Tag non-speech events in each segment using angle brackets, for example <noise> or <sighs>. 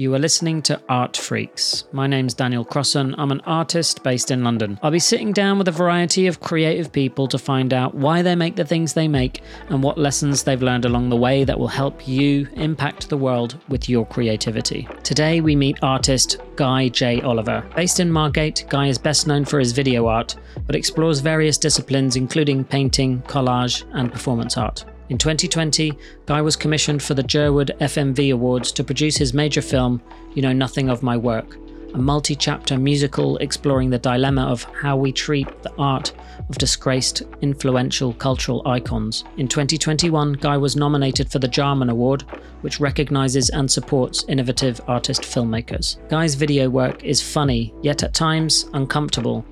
You are listening to Art Freaks. My name's Daniel Crossan. I'm an artist based in London. I'll be sitting down with a variety of creative people to find out why they make the things they make and what lessons they've learned along the way that will help you impact the world with your creativity. Today we meet artist Guy J. Oliver. Based in Margate, Guy is best known for his video art, but explores various disciplines including painting, collage, and performance art. In 2020, Guy was commissioned for the Jerwood FVU Awards to produce his major film, You Know Nothing of My Work, a multi chapter musical exploring the dilemma of how we treat the art of disgraced, influential cultural icons. In 2021, Guy was nominated for the Jarman Award, which recognises and supports innovative artist filmmakers. Guy's video work is funny, yet at times uncomfortable.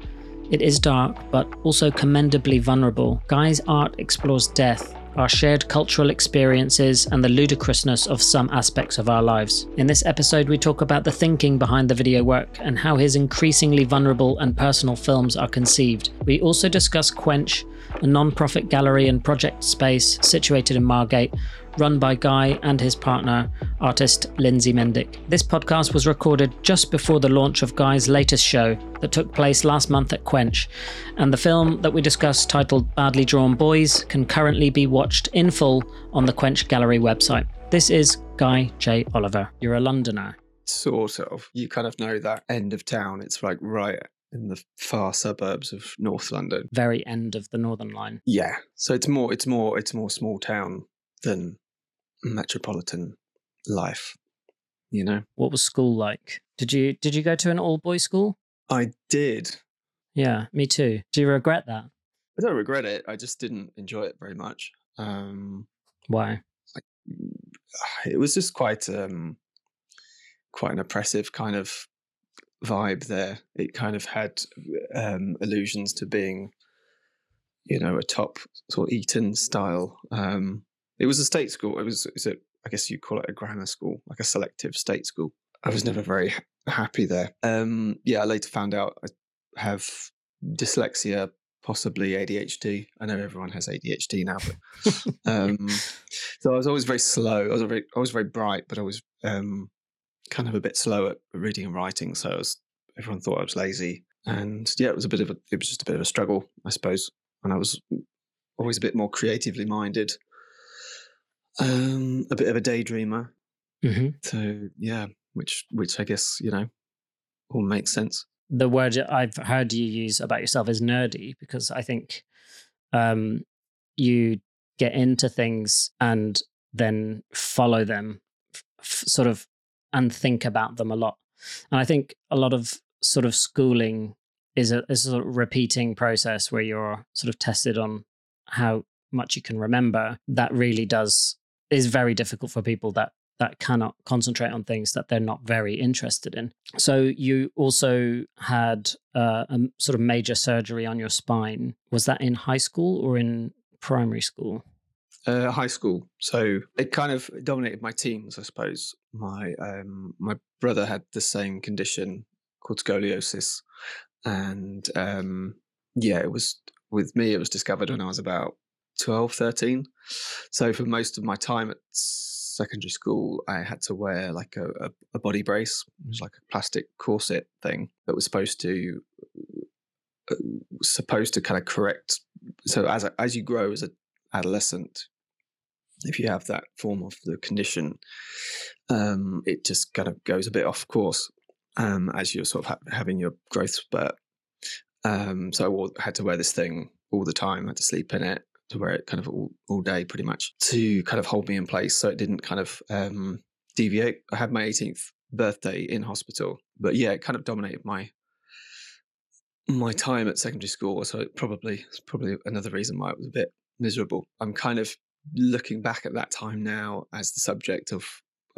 It is dark, but also commendably vulnerable. Guy's art explores death, our shared cultural experiences, and the ludicrousness of some aspects of our lives. In this episode, we talk about the thinking behind the video work and how his increasingly vulnerable and personal films are conceived. We also discuss Quench, a non profit gallery and project space situated in Margate, run by Guy and his partner, artist Lindsey Mendick. This podcast was recorded just before the launch of Guy's latest show that took place last month at Quench, and the film that we discussed, titled Badly Drawn Boys, can currently be watched in full on the Quench Gallery website. This is Guy J. Oliver. You're a Londoner. Sort of. You kind of know that end of town. It's like right in the far suburbs of North London. Very end of the Northern Line. Yeah. So it's more it's more it's more small town than metropolitan life. You know? What was school like? Did you did you go to an all boys school? I did. Yeah, me too. Do you regret that? I don't regret it. I just didn't enjoy it very much. Um Why? I, <sighs> it was just quite um quite an oppressive kind of vibe there. It kind of had um, allusions to being, you know, a top sort of Eton style. Um, it was a state school. It was, it's a, I guess you call it a grammar school, like a selective state school. I was never very happy there. Um, yeah, I later found out I have dyslexia, possibly ADHD. I know everyone has ADHD now, but <laughs> um, so I was always very slow. I was very, I was very bright, but I was um, kind of a bit slow at reading and writing. So was, everyone thought I was lazy, and yeah, it was a bit of a, it was just a bit of a struggle, I suppose. And I was always a bit more creatively minded, um, a bit of a daydreamer. Mm-hmm. So yeah, which which I guess you know all makes sense. The word I've heard you use about yourself is nerdy because I think um, you get into things and then follow them, f- sort of and think about them a lot. And I think a lot of sort of schooling is a, is a sort of repeating process where you're sort of tested on how much you can remember. That really does is very difficult for people that that cannot concentrate on things that they're not very interested in. So you also had uh, a sort of major surgery on your spine. Was that in high school or in primary school? Uh, high school. So it kind of dominated my teens, I suppose. My um, my brother had the same condition called scoliosis, and um, yeah, it was with me. It was discovered when I was about 12, 13. So for most of my time at secondary school, I had to wear like a, a, a body brace, it was like a plastic corset thing that was supposed to uh, supposed to kind of correct. So as as you grow as an adolescent, if you have that form of the condition, um, it just kind of goes a bit off course um, as you're sort of ha- having your growth spurt. Um, so I had to wear this thing all the time. I had to sleep in it, to wear it kind of all, all day pretty much to kind of hold me in place so it didn't kind of um, deviate. I had my 18th birthday in hospital, but yeah, it kind of dominated my my time at secondary school. So it probably it's probably another reason why it was a bit miserable. I'm kind of looking back at that time now as the subject of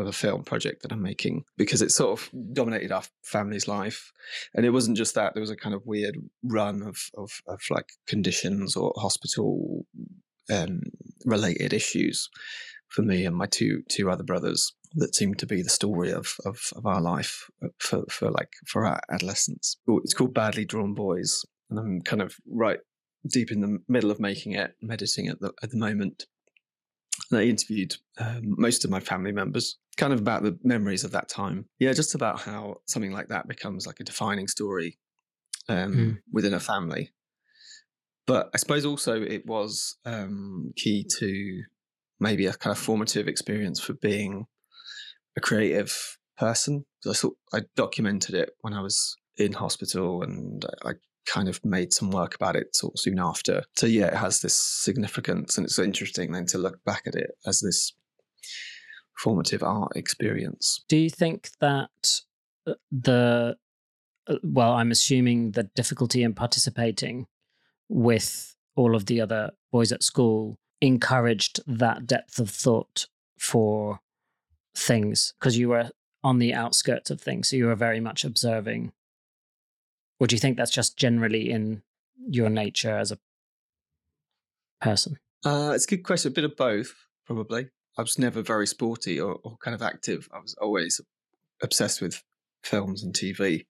of a film project that I'm making because it sort of dominated our family's life. And it wasn't just that, there was a kind of weird run of, of, of like conditions or hospital um, related issues for me and my two two other brothers that seemed to be the story of, of, of our life for, for like for our adolescence. It's called Badly Drawn Boys. And I'm kind of right deep in the middle of making it, editing at the, at the moment. I interviewed um, most of my family members, kind of about the memories of that time. Yeah, just about how something like that becomes like a defining story um, mm. within a family. But I suppose also it was um, key to maybe a kind of formative experience for being a creative person. Because I thought I documented it when I was in hospital and I kind of made some work about it sort of soon after. So yeah, it has this significance and it's interesting then to look back at it as this formative art experience. Do you think that uh, the uh, well, I'm assuming the difficulty in participating with all of the other boys at school encouraged that depth of thought for things because you were on the outskirts of things. So you were very much observing. Or do you think that's just generally in your nature as a person? Uh, it's a good question. A bit of both, probably. I was never very sporty or, or kind of active. I was always obsessed with films and TV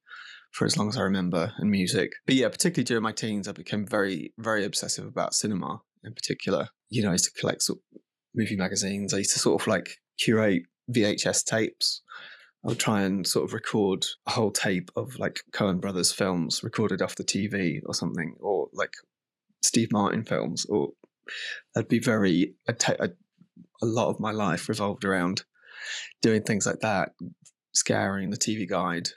for as long as I remember and music. But yeah, particularly during my teens, I became very, very obsessive about cinema in particular. You know, I used to collect sort of movie magazines. I used to sort of like curate VHS tapes. I would try and sort of record a whole tape of like Coen Brothers films recorded off the TV or something, or like Steve Martin films, or I'd be very. I'd take a lot of my life revolved around doing things like that, scouring the TV guide,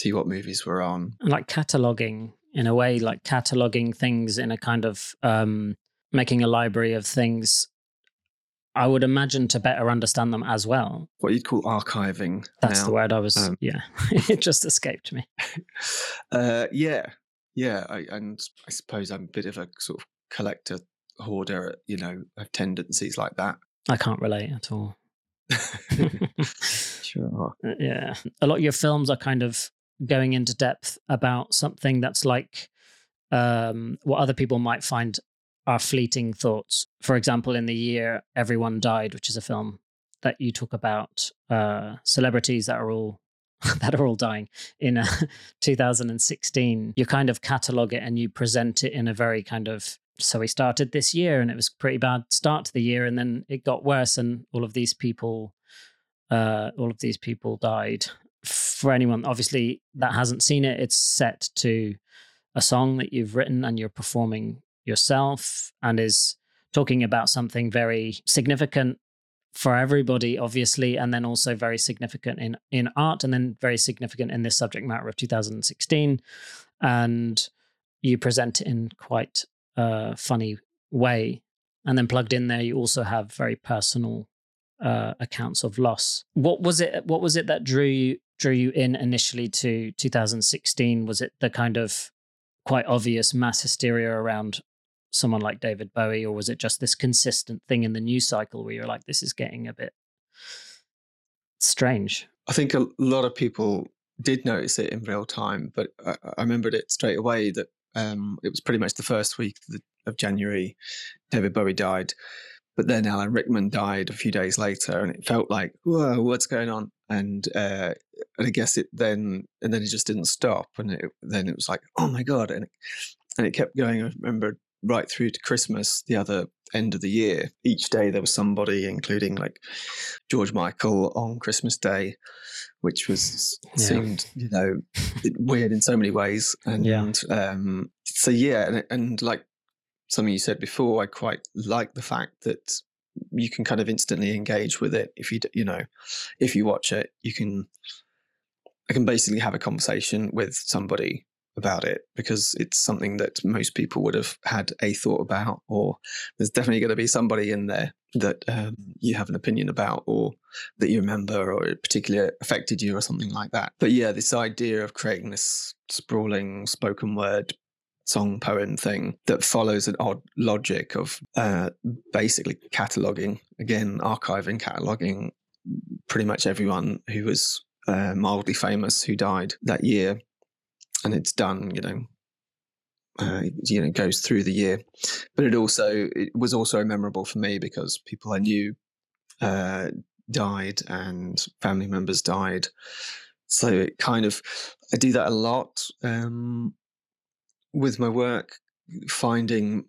see what movies were on, and like cataloging in a way, like cataloging things in a kind of um, making a library of things I would imagine to better understand them as well. What you'd call archiving. That's now. the word I was. Um, yeah, <laughs> it just escaped me. <laughs> Uh, yeah, yeah, I, and I suppose I'm a bit of a sort of collector hoarder. You know, have tendencies like that. I can't relate at all. <laughs> sure. Uh, yeah, a lot of your films are kind of going into depth about something that's like um, what other people might find are fleeting thoughts. For example, in the year Everyone Died, which is a film that you talk about uh, celebrities that are all <laughs> that are all dying in uh, <laughs> 2016 you kind of catalog it and you present it in a very kind of so we started this year and it was pretty bad start to the year and then it got worse and all of these people uh, all of these people died for anyone obviously that hasn't seen it it's set to a song that you've written and you're performing yourself and is talking about something very significant for everybody obviously and then also very significant in in art and then very significant in this subject matter of 2016 and you present it in quite a funny way. And then plugged in there you also have very personal uh, accounts of loss. What was it what was it that drew you drew you in initially to 2016 was it the kind of quite obvious mass hysteria around someone like David Bowie, or was it just this consistent thing in the news cycle where you're like, this is getting a bit strange? I think a lot of people did notice it in real time, but I, I remembered it straight away that um, it was pretty much the first week of, January, David Bowie died. But then Alan Rickman died a few days later, and it felt like, whoa, what's going on? And uh, and I guess it then and then it just didn't stop, and it, then it was like, oh my god, and it, and it kept going. I remember right through to Christmas, the other end of the year. Each day there was somebody, including like George Michael on Christmas Day, which was yeah. seemed you know weird in so many ways. And yeah. um, so yeah, and, and like something you said before, I quite like the fact that you can kind of instantly engage with it if you you know if you watch it, you can. I can basically have a conversation with somebody about it because it's something that most people would have had a thought about, or there's definitely going to be somebody in there that um, you have an opinion about, or that you remember, or it particularly affected you, or something like that. But yeah, this idea of creating this sprawling spoken word song poem thing that follows an odd logic of uh, basically cataloging, again, archiving, cataloging pretty much everyone who was uh, mildly famous who died that year and it's done, you know, uh, you know, goes through the year. But it also it was also memorable for me because people I knew uh, died and family members died. So it kind of I do that a lot um, with my work, finding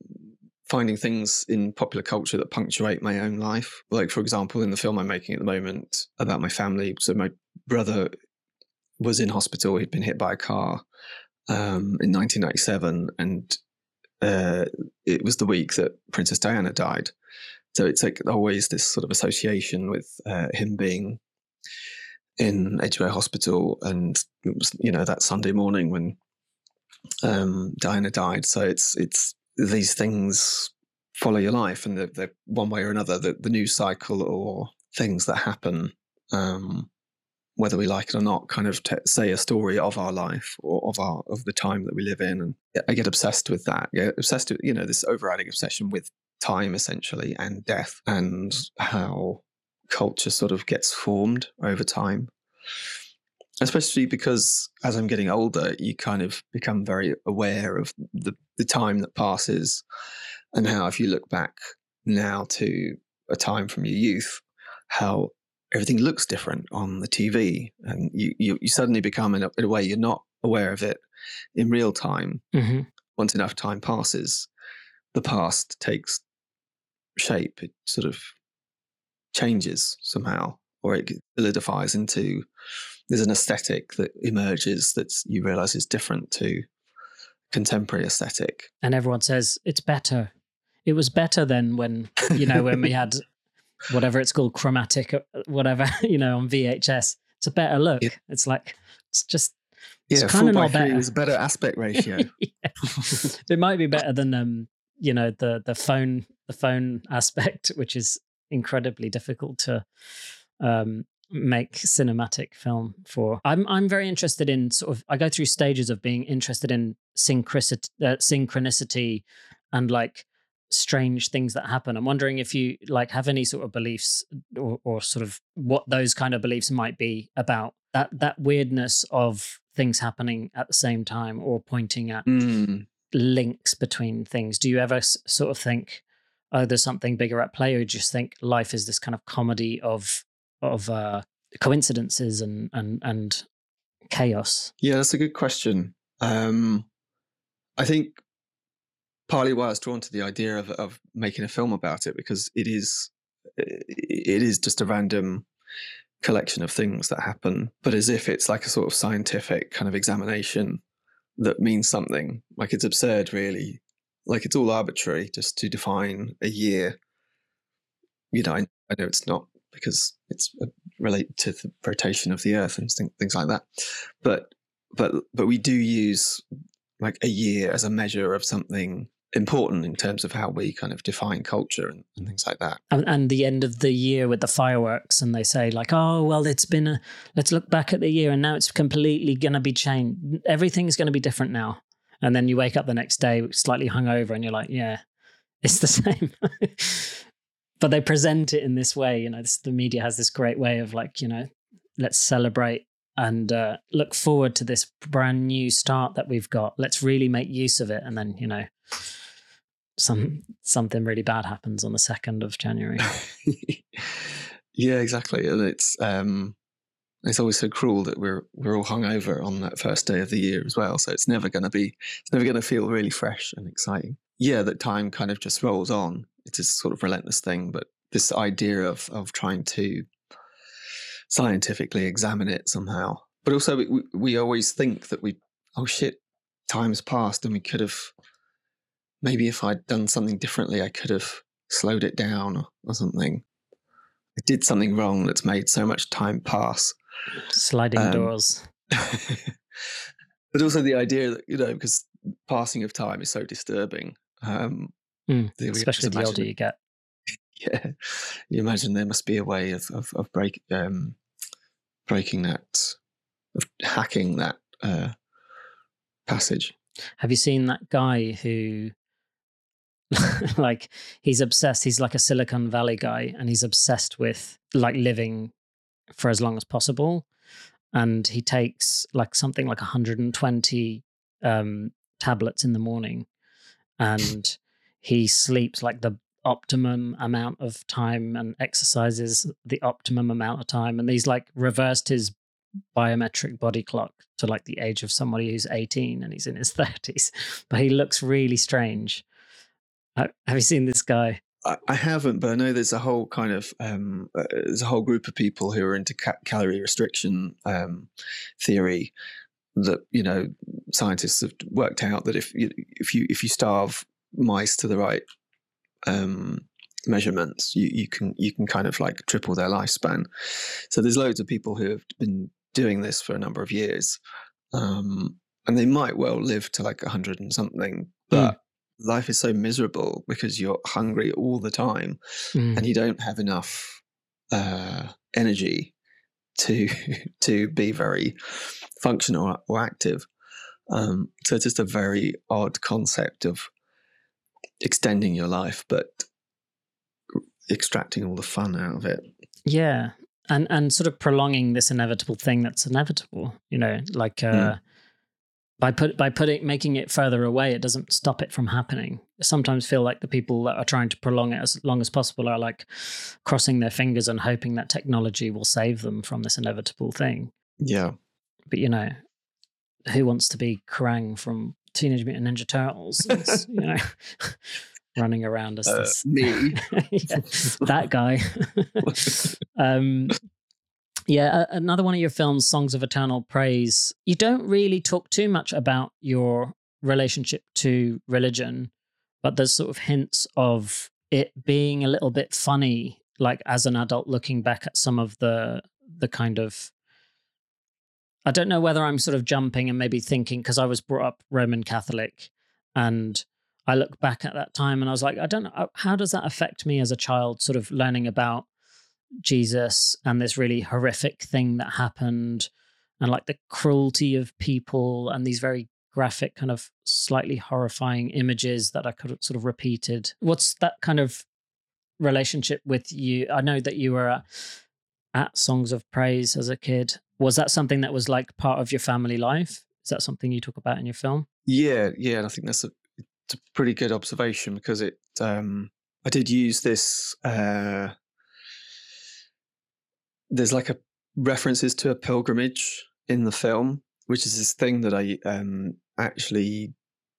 finding things in popular culture that punctuate my own life. Like, for example, in the film I'm making at the moment about my family. So, my brother was in hospital. He'd been hit by a car um, in 1997, and uh, it was the week that Princess Diana died. So it's like always this sort of association with uh, him being in Edgware Hospital, and it was you know that Sunday morning when um, Diana died. So it's it's these things follow your life, and they're, they're one way or another the, the news cycle or things that happen. Um, whether we like it or not, kind of t- say a story of our life or of our of the time that we live in, and I get obsessed with that. I obsessed with you know this overriding obsession with time essentially and death and how culture sort of gets formed over time especially because as i'm getting older you kind of become very aware of the, the time that passes and how if you look back now to a time from your youth how everything looks different on the tv and you, you, you suddenly become in a, in a, way you're not aware of it in real time mm-hmm. once enough time passes the past takes shape, it sort of changes somehow, or it solidifies into there's an aesthetic that emerges that you realize is different to contemporary aesthetic. And everyone says it's better. It was better than when you know when we had <laughs> whatever it's called chromatic uh, whatever <laughs> you know on VHS. It's a better look. It's like it's just it's yeah, kind of not better. Is a better aspect <laughs> ratio. it might be better than um you know the the phone the phone aspect, which is incredibly difficult to um, make cinematic film for. I'm I'm very interested in sort of I go through stages of being interested in synchronicity, uh, synchronicity and like strange things that happen. I'm wondering if you like have any sort of beliefs or, or sort of what those kind of beliefs might be about that that weirdness of things happening at the same time or pointing at mm. links between things. Do you ever s- sort of think oh, there's something bigger at play, or just think life is this kind of comedy of of uh, coincidences and and and chaos? Yeah, that's a good question. Um, I think partly why I was drawn to the idea of of making a film about it because it is it is just a random collection of things that happen, but as if it's like a sort of scientific kind of examination that means something. Like it's absurd, really, like it's all arbitrary just to define a year. You know, I, I know it's not because it's uh, related to the rotation of the Earth and things like that, but but but we do use like a year as a measure of something important in terms of how we kind of define culture and, and things like that. And, and, the end of the year with the fireworks, and they say like, "Oh, well, it's been a. Let's look back at the year, and now it's completely going to be changed. Everything's going to be different now." and then you wake up the next day slightly hungover, and you're like, yeah, it's the <laughs> same. but they present it in this way. You know, this, the media has this great way of like, you know, let's celebrate and uh, look forward to this brand new start that we've got. Let's really make use of it, and then you know, some something really bad happens on the second of January. <laughs> yeah, exactly, and it's um, it's always so cruel that we're we're all hungover on that first day of the year as well. So it's never going to be it's never going to feel really fresh and exciting. Yeah, that time kind of just rolls on. It's a sort of relentless thing, but this idea of of trying to scientifically examine it somehow, but also we we always think that we oh shit, time's passed and we could have maybe if I'd done something differently, I could have slowed it down or, or something. I did something wrong that's made so much time pass sliding um, doors. <laughs> but also the idea that you know because passing of time is so disturbing. Um, mm, especially the older you get. <laughs> Yeah, you imagine there must be a way of of, of break um, breaking that, of hacking that uh, passage. Have you seen that guy who <laughs> like he's obsessed he's like a silicon valley guy and he's obsessed with like living for as long as possible. And he takes like something like 120 um, tablets in the morning and he sleeps like the optimum amount of time and exercises the optimum amount of time. And he's like reversed his biometric body clock to like the age of somebody who's 18 and he's in his <laughs> 30s, but he looks really strange. Have you seen this guy? I, haven't, but I know there's a whole kind of um, uh, there's a whole group of people who are into ca- calorie restriction um, theory. That you know, scientists have worked out that if you if you if you starve mice to the right um, measurements, you, you can you can kind of like triple their lifespan. So there's loads of people who have been doing this for a number of years, um, and they might well live to like a hundred and something, but. Mm life is so miserable because you're hungry all the time mm. and you don't have enough uh, energy to <laughs> to be very functional or active. Um, so it's just a very odd concept of extending your life, but extracting all the fun out of it. Yeah, and and sort of prolonging this inevitable thing that's inevitable. You know, like uh, mm by put by putting making it further away, it doesn't stop it from happening. I sometimes feel like the people that are trying to prolong it as long as possible are like crossing their fingers and hoping that technology will save them from this inevitable thing. Yeah. But you know, who wants to be Krang from Teenage Mutant Ninja Turtles? <laughs> you know, <laughs> running around as uh, this me, <laughs> yeah, that guy. um, yeah, another one of your films, Songs of Eternal Praise. You don't really talk too much about your relationship to religion, but there's sort of hints of it being a little bit funny, like as an adult looking back at some of the the kind of I don't know whether I'm sort of jumping and maybe thinking because I was brought up Roman Catholic and I look back at that time and I was like, I don't know, how does that affect me as a child, sort of learning about Jesus and this really horrific thing that happened and like the cruelty of people and these very graphic kind of slightly horrifying images that I could sort of repeated. What's that kind of relationship with you? I know that you were at, at Songs of Praise as a kid. Was that something that was like part of your family life? Is that something you talk about in your film? Yeah, yeah, and I think that's a, a pretty good observation because it um I did use this uh there's like a references to a pilgrimage in the film, which is this thing that I um, actually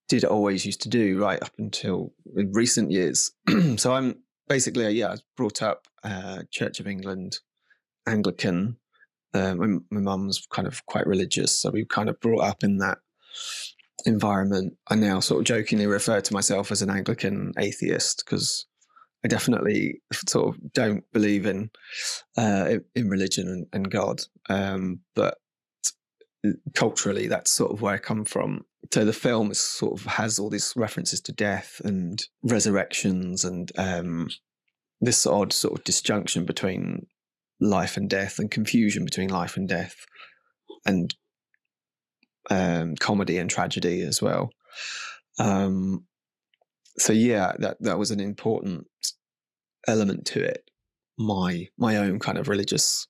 did always used to do right up until recent years. <clears throat> so I'm basically, yeah, I was brought up uh, Church of England, Anglican. My, my mum's kind of quite religious, so we kind of brought up in that environment. I now sort of jokingly refer to myself as an Anglican atheist because I definitely sort of don't believe in uh, in religion and, and God, um, but culturally, that's sort of where I come from. So the film sort of has all these references to death and resurrections and um, this odd sort of disjunction between life and death and confusion between life and death and um, comedy and tragedy as well. Um, so yeah, that that was an important element to it. My my own kind of religious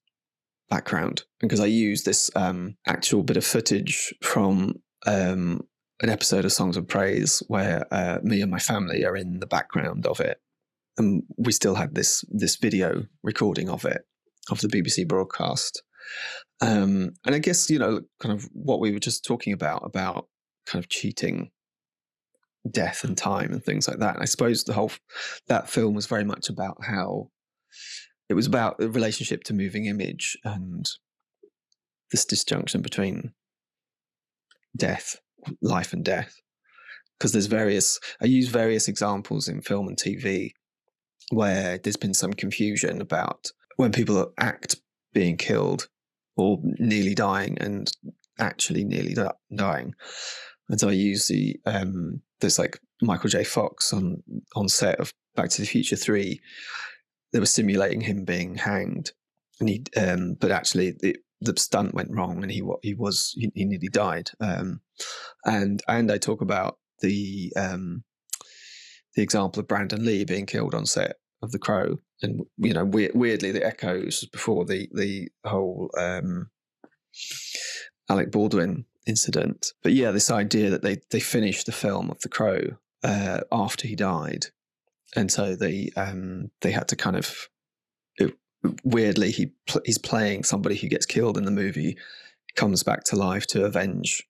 background, because I use this um, actual bit of footage from um, an episode of Songs of Praise where uh, me and my family are in the background of it, and we still had this this video recording of it of the BBC broadcast. Um, and I guess you know, kind of what we were just talking about about kind of cheating death and time and things like that. And I suppose the whole that film was very much about how it was about the relationship to moving image and this disjunction between death, life and death. Because there's various, I use various examples in film and TV where there's been some confusion about when people act being killed or nearly dying and actually nearly dying. And so I use the um, there's like Michael J. Fox on on set of Back to the Future Three. They were simulating him being hanged, and he um, but actually the the stunt went wrong, and he he was he, he nearly died. Um, and and I talk about the um, the example of Brandon Lee being killed on set of The Crow, and you know we- weirdly the echoes before the the whole um, Alec Baldwin incident. But yeah, this idea that they they finished the film of The Crow uh, after he died, and so they um, they had to kind of it, weirdly he pl- he's playing somebody who gets killed in the movie, comes back to life to avenge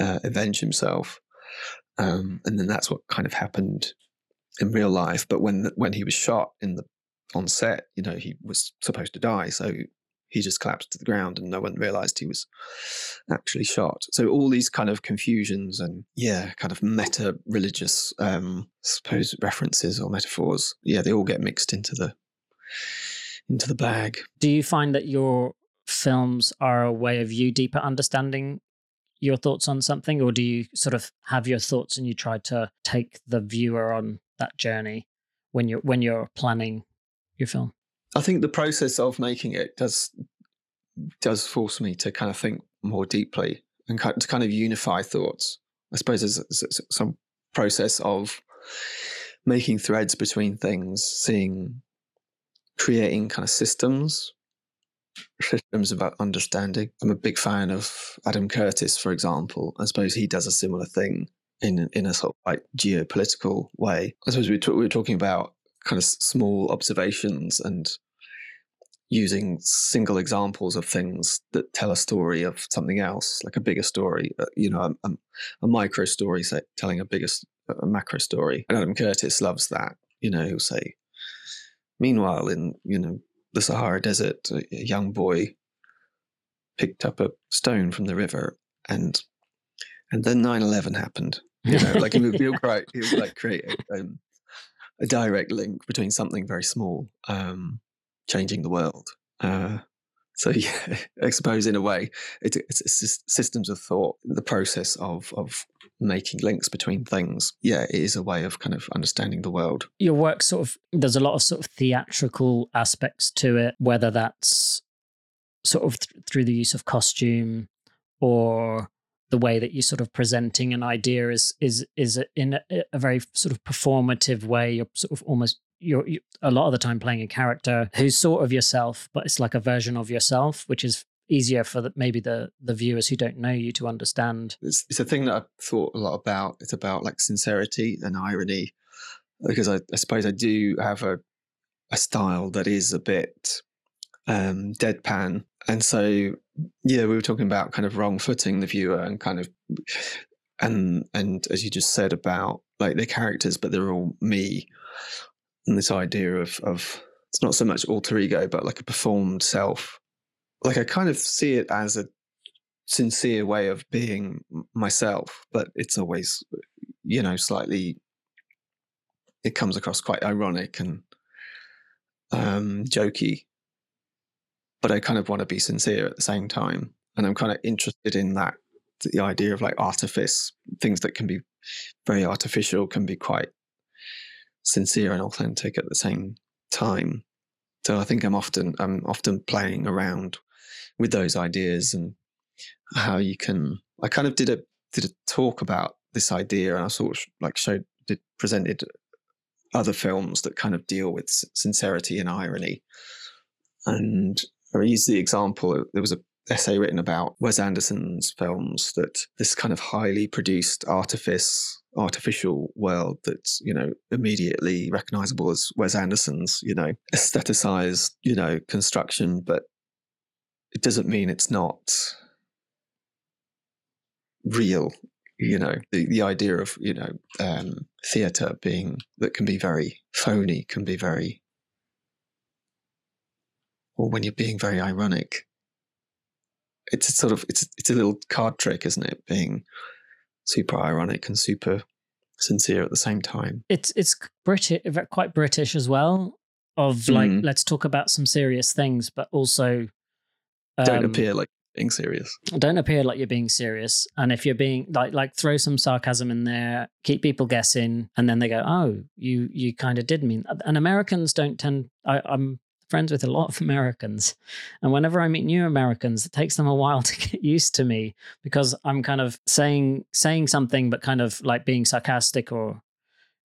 uh, avenge himself, um, and then that's what kind of happened in real life. But when when he was shot in the on set, you know, he was supposed to die, so he just collapsed to the ground, and no one realised he was actually shot. So all these kind of confusions and yeah, kind of meta religious, um, suppose references or metaphors, yeah, they all get mixed into the into the bag. Do you find that your films are a way of you deeper understanding your thoughts on something, or do you sort of have your thoughts and you try to take the viewer on that journey when you're when you're planning your film? I think the process of making it does does force me to kind of think more deeply and to kind of unify thoughts. I suppose there's some process of making threads between things, seeing, creating kind of systems, systems about uh, understanding. I'm a big fan of Adam Curtis, for example. I suppose he does a similar thing in in a sort of like geopolitical way. I suppose we, we were talking about kind of small observations and using single examples of things that tell a story of something else, like a bigger story, uh, you know, a, a, micro story say, telling a bigger, a macro story. And Adam Curtis loves that. You know, he'll say, meanwhile, in, you know, the Sahara Desert, a, a young boy picked up a stone from the river and and then 9-11 happened. You know, like he would, he would, <laughs> create, he would like create a, um, a direct link between something very small um, changing the world. Uh, so <laughs> yeah, I suppose in a way, it, it's, it's, systems of thought. The process of of making links between things. Yeah, it is a way of kind of understanding the world. Your work sort of there's a lot of sort of theatrical aspects to it, whether that's sort of th- through the use of costume or the way that you're sort of presenting an idea is is is in a, a very sort of performative way. You're sort of almost you're, you a lot of the time playing a character who's sort of yourself, but it's like a version of yourself, which is easier for the, maybe the the viewers who don't know you to understand. It's, it's a thing that I've thought a lot about. It's about like sincerity and irony, because I, I suppose I do have a a style that is a bit um, deadpan, and so yeah, we were talking about kind of wrong footing the viewer and kind of and and as you just said about like the characters, but they're all me and this idea of of it's not so much alter ego, but like a performed self. Like I kind of see it as a sincere way of being myself, but it's always, you know, slightly. It comes across quite ironic and um, jokey, but I kind of want to be sincere at the same time, and I'm kind of interested in that the idea of like artifice, things that can be very artificial, can be quite sincere and authentic at the same time. So I think I'm often I'm often playing around with those ideas and how you can. I kind of did a did a talk about this idea, and I sort of like showed did presented other films that kind of deal with sincerity and irony. And I used the example. There was a essay written about Wes Anderson's films that this kind of highly produced artifice artificial world that's you know immediately recognizable as Wes Anderson's you know aestheticized you know construction but it doesn't mean it's not real you know the, the idea of you know um, theater being that can be very phony can be very or when you're being very ironic it's a sort of it's it's a little card trick isn't it being super ironic and super sincere at the same time. It's it's British, quite British as well. Of like, mm. let's talk about some serious things, but also um, don't appear like being serious. Don't appear like you're being serious. And if you're being like like throw some sarcasm in there, keep people guessing, and then they go, "Oh, you you kind of did mean." And Americans don't tend. I, I'm friends with a lot of <laughs> Americans. And whenever I meet new Americans, it takes them a while <laughs> to get used to me because I'm kind of saying saying something but kind of like being sarcastic or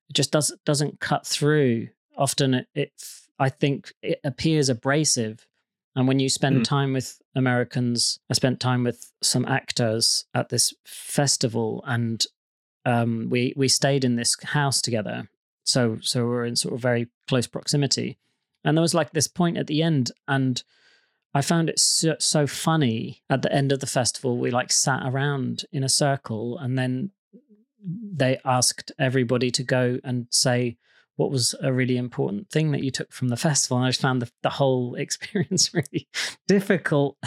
it just does doesn't cut through. Often it, it I think it appears abrasive. And when you spend mm. time with Americans, I spent time with some actors at this festival and um, we we stayed in this house together. So so we're in sort of very close proximity. And there was like this point at the end, and I found it so, so funny. At the end of the festival, we like sat around in a circle, and then they asked everybody to go and say what was a really important thing that you took from the festival. And I just found the, the whole <laughs> experience really difficult.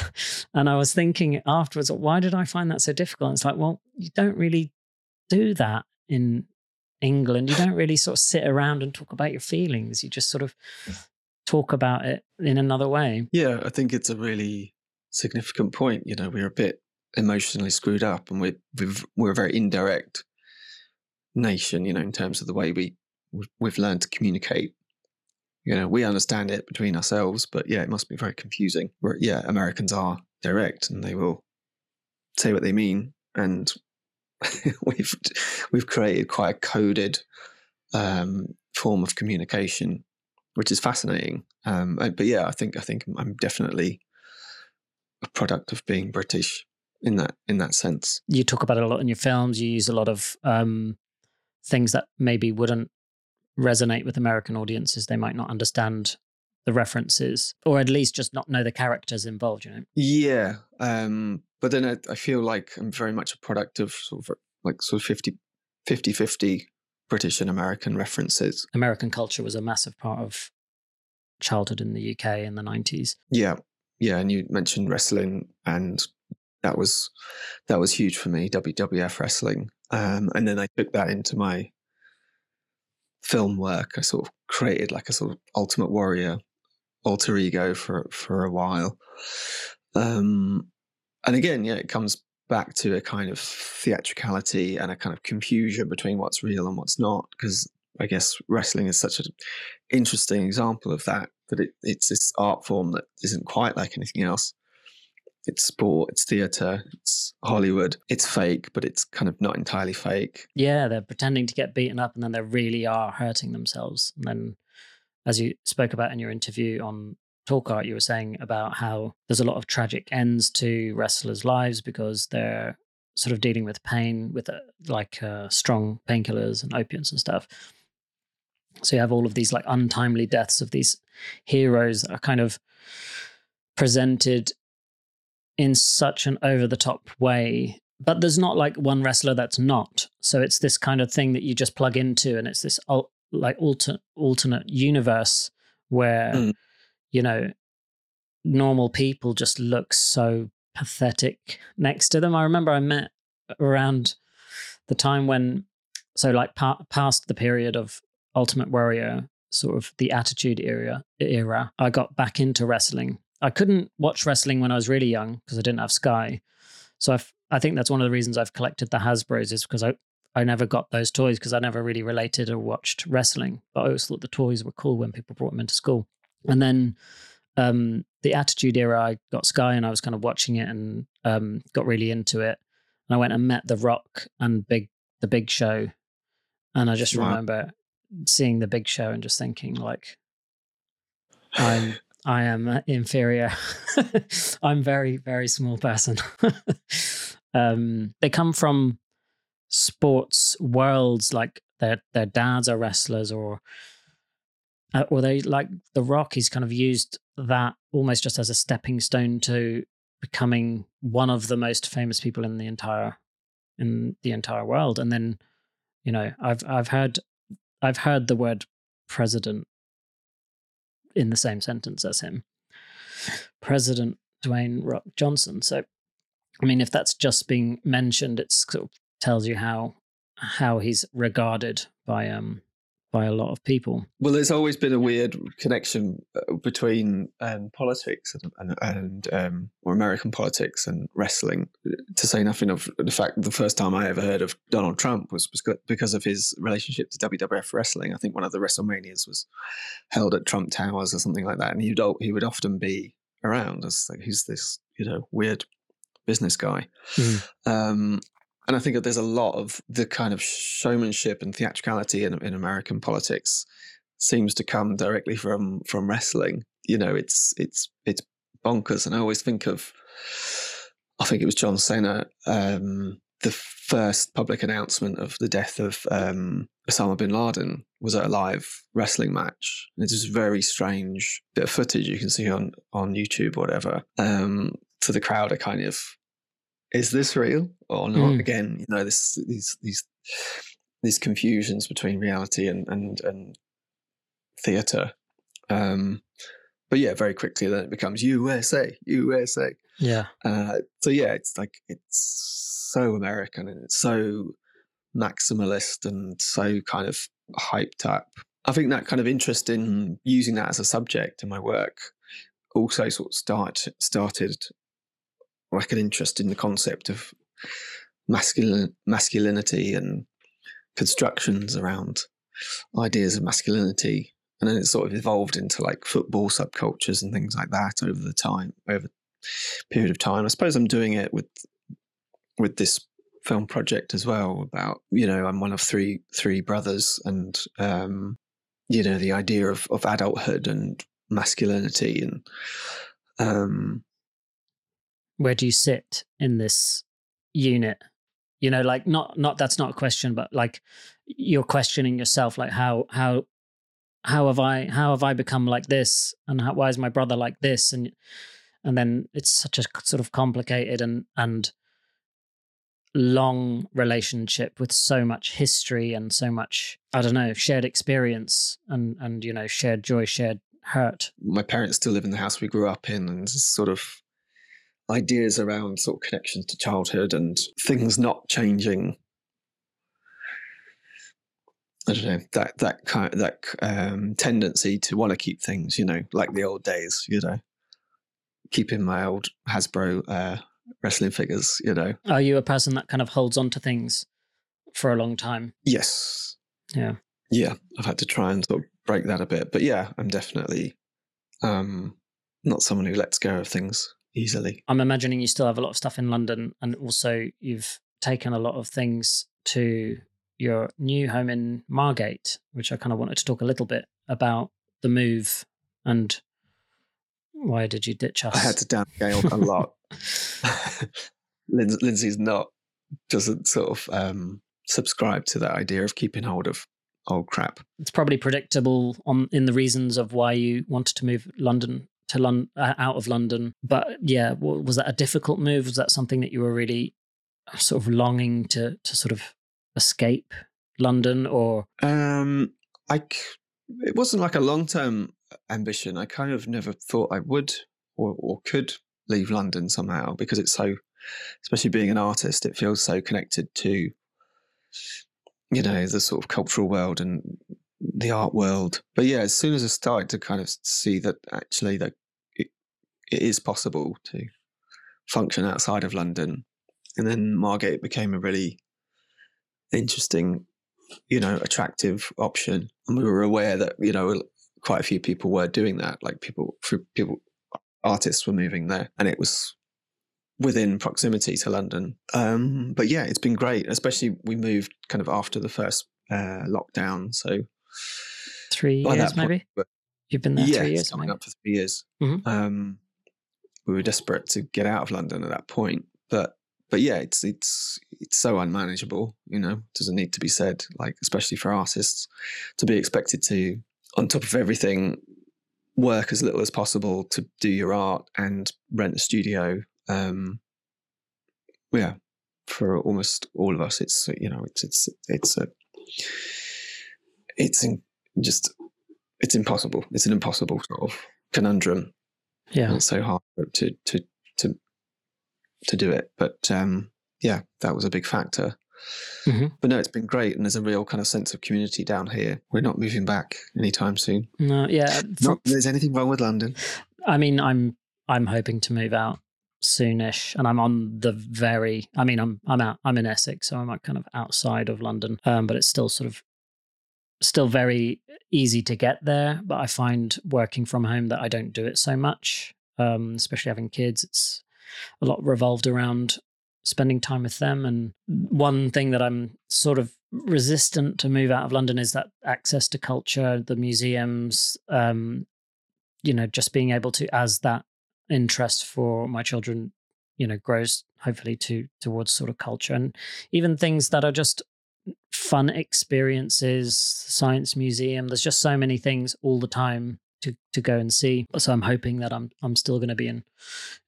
And I was thinking afterwards, why did I find that so difficult? And it's like, well, you don't really do that in England. You don't really sort of sit around and talk about your feelings. You just sort of talk about it in another way. Yeah, I think it's a really significant point. You know, we're a bit emotionally screwed up and we're, we're a very indirect nation, you know, in terms of the way we we've learned to communicate. You know, we understand it between ourselves, but yeah, it must be very confusing. Where, yeah, Americans are direct and they will say what they mean, and <laughs> we've we've created quite a coded um, form of communication, which is fascinating. Um, but yeah, I think I think I'm definitely a product of being British in that in that sense. You talk about it a lot in your films. You use a lot of um, things that maybe wouldn't resonate with American audiences. They might not understand the references, or at least just not know the characters involved. You know? Yeah, um, but then I, I, feel like I'm very much a product of sort of like sort of 50, 50 50 British and American references. American culture was a massive part of childhood in the UK in the 90s. Yeah. Yeah. And you mentioned wrestling, and that was that was huge for me, WWF wrestling. Um, and then I took that into my film work. I sort of created like a sort of Ultimate Warrior alter ego for for a while. Um, and again, yeah, it comes back to a kind of theatricality and a kind of confusion between what's real and what's not. Because I guess wrestling is such an interesting example of that. That it, it's this art form that isn't quite like anything else it's sport, it's theatre, it's Hollywood. It's fake, but it's kind of not entirely fake. Yeah, they're pretending to get beaten up and then they really are hurting themselves. And then, as you spoke about in your interview on Talk Art, you were saying about how there's a lot of tragic ends to wrestlers' lives because they're sort of dealing with pain with uh, like uh, strong painkillers and opiates and stuff. So you have all of these like untimely deaths of these heroes that are kind of presented in such an over the top way. But there's not like one wrestler that's not. So it's this kind of thing that you just plug into, and it's this al- like alter- alternate universe where, mm. You know, normal people just look so pathetic next to them. I remember I met around the time when, so like pa- past the period of Ultimate Warrior, sort of the Attitude era, era, I got back into wrestling I couldn't watch wrestling when I was really young because I didn't have Sky. So I've, I think that's one of the reasons I've collected the Hasbro's is because I, I never got those toys because I never really related or watched wrestling. But I always thought the toys were cool when people brought them into school. And then um, the Attitude era, I got Sky and I was kind of watching it and um, got really into it. And I went and met The Rock and Big the Big Show, and I just wow. remember seeing the Big Show and just thinking like, I'm <laughs> I am inferior. <laughs> I'm very, very small person. <laughs> um, they come from sports worlds, like their their dads are wrestlers, or uh, or they like the Rock. He's kind of used that almost just as a stepping stone to becoming one of the most famous people in the entire in the entire world. And then, you know, I've I've heard I've heard the word president in the same sentence as him. President Dwayne Rock Johnson. So, I mean, if that's just being mentioned, it sort of tells you how how he's regarded by um by a lot of people. Well, there's always been a weird connection uh, between um, politics and, and, and um, or American politics and wrestling. To say nothing of the fact the first time I ever heard of Donald Trump was because of his relationship to WWF wrestling. I think one of the WrestleManias was held at Trump Towers or something like that, and he'd he would often be around as like he's this you know weird business guy. Mm. Um, and I think that there's a lot of the kind of showmanship and theatricality in, in American politics seems to come directly from from wrestling. You know, it's it's it's bonkers. And I always think of, I think it was John Cena, um, the first public announcement of the death of um, Osama bin Laden was at a live wrestling match. And It's just very strange bit of footage you can see on on YouTube or whatever. Um, for the crowd are kind of is this real or not? Mm. Again, you know, this these these these confusions between reality and and and theatre. Um, but yeah, very quickly then it becomes USA, USA. Yeah. Uh, so yeah, it's like it's so American and it's so maximalist and so kind of hyped up. I think that kind of interest in using that as a subject in my work also sort of start started like an interest in the concept of masculine masculinity and constructions around ideas of masculinity. And then it sort of evolved into like football subcultures and things like that over the time over period of time. I suppose i'm doing it with with this film project as well about you know i'm one of three three brothers and um you know the idea of of adulthood and masculinity and um where do you sit in this unit? You know like not not that's not a question but like you're questioning yourself like how how how have i how have i become like this? And how, why is my brother like this? And and then it's such a sort of complicated and and long relationship with so much history and so much i don't know shared experience and and you know shared joy shared hurt. My parents still live in the house we grew up in and sort of ideas around sort of connections to childhood and things not changing I don't know that that kind of, that um, tendency to want to keep things, you know, like the old days, you know, keeping my old Hasbro uh, wrestling figures, you know. Are you a person that kind of holds on to things for a long time? Yes. Yeah. Yeah, I've had to try and sort of break that a bit, but yeah, I'm definitely um, not someone who lets go of things easily. I'm imagining you still have a lot of stuff in London, and also you've taken a lot of things to your new home in Margate, which I kind of wanted to talk a little bit about the move and why did you ditch us? I had to downscale a lot. <laughs> Lindsey's not doesn't sort of um, subscribe to that idea of keeping hold of old crap. It's probably predictable on in the reasons of why you wanted to move London to London uh, out of London. But yeah, was that a difficult move? Was that something that you were really sort of longing to to sort of escape London or? Um, I it wasn't like a long term ambition. I kind of never thought I would or, or could leave London somehow because it's so, especially being an artist, it feels so connected to, you know, the sort of cultural world and the art world. But yeah, as soon as I started to kind of see that actually that it, it is possible to function outside of London, and then Margate became a really interesting, you know, attractive option. And we were aware that, you know, quite a few people were doing that. Like people, people, artists were moving there, and it was within proximity to London. Um, but yeah, it's been great. Especially we moved kind of after the first uh, lockdown, so three years point, maybe. You've been there yeah, three years, coming maybe? up for three years. Mm-hmm. Um, we were desperate to get out of London at that point, but but yeah, it's it's it's so unmanageable. You know, doesn't need to be said. Like especially for artists, to be expected to, on top of everything, work as little as possible to do your art and rent a studio. Um, yeah, for almost all of us, it's you know, it's it's it's a it's in, just it's impossible. It's an impossible sort of conundrum. Yeah, and it's so hard to to to to do it. But um, yeah, that was a big factor. Mm-hmm. But no, it's been great, and there's a real kind of sense of community down here. We're not moving back anytime soon. No, yeah. Not there's anything wrong with London. I mean, I'm I'm hoping to move out soonish, and I'm on the very. I mean, I'm I'm out. I'm in Essex, so I'm like kind of outside of London, um, but it's still sort of still very easy to get there. But I find working from home that I don't do it so much, um, especially having kids. It's a lot revolved around spending time with them. And one thing that I'm sort of resistant to move out of London is that access to culture, the museums, um, you know, just being able to, as that interest for my children, you know, grows hopefully to towards sort of culture and even things that are just fun experiences, science museum. There's just so many things all the time to to go and see. So I'm hoping that I'm I'm still going to be in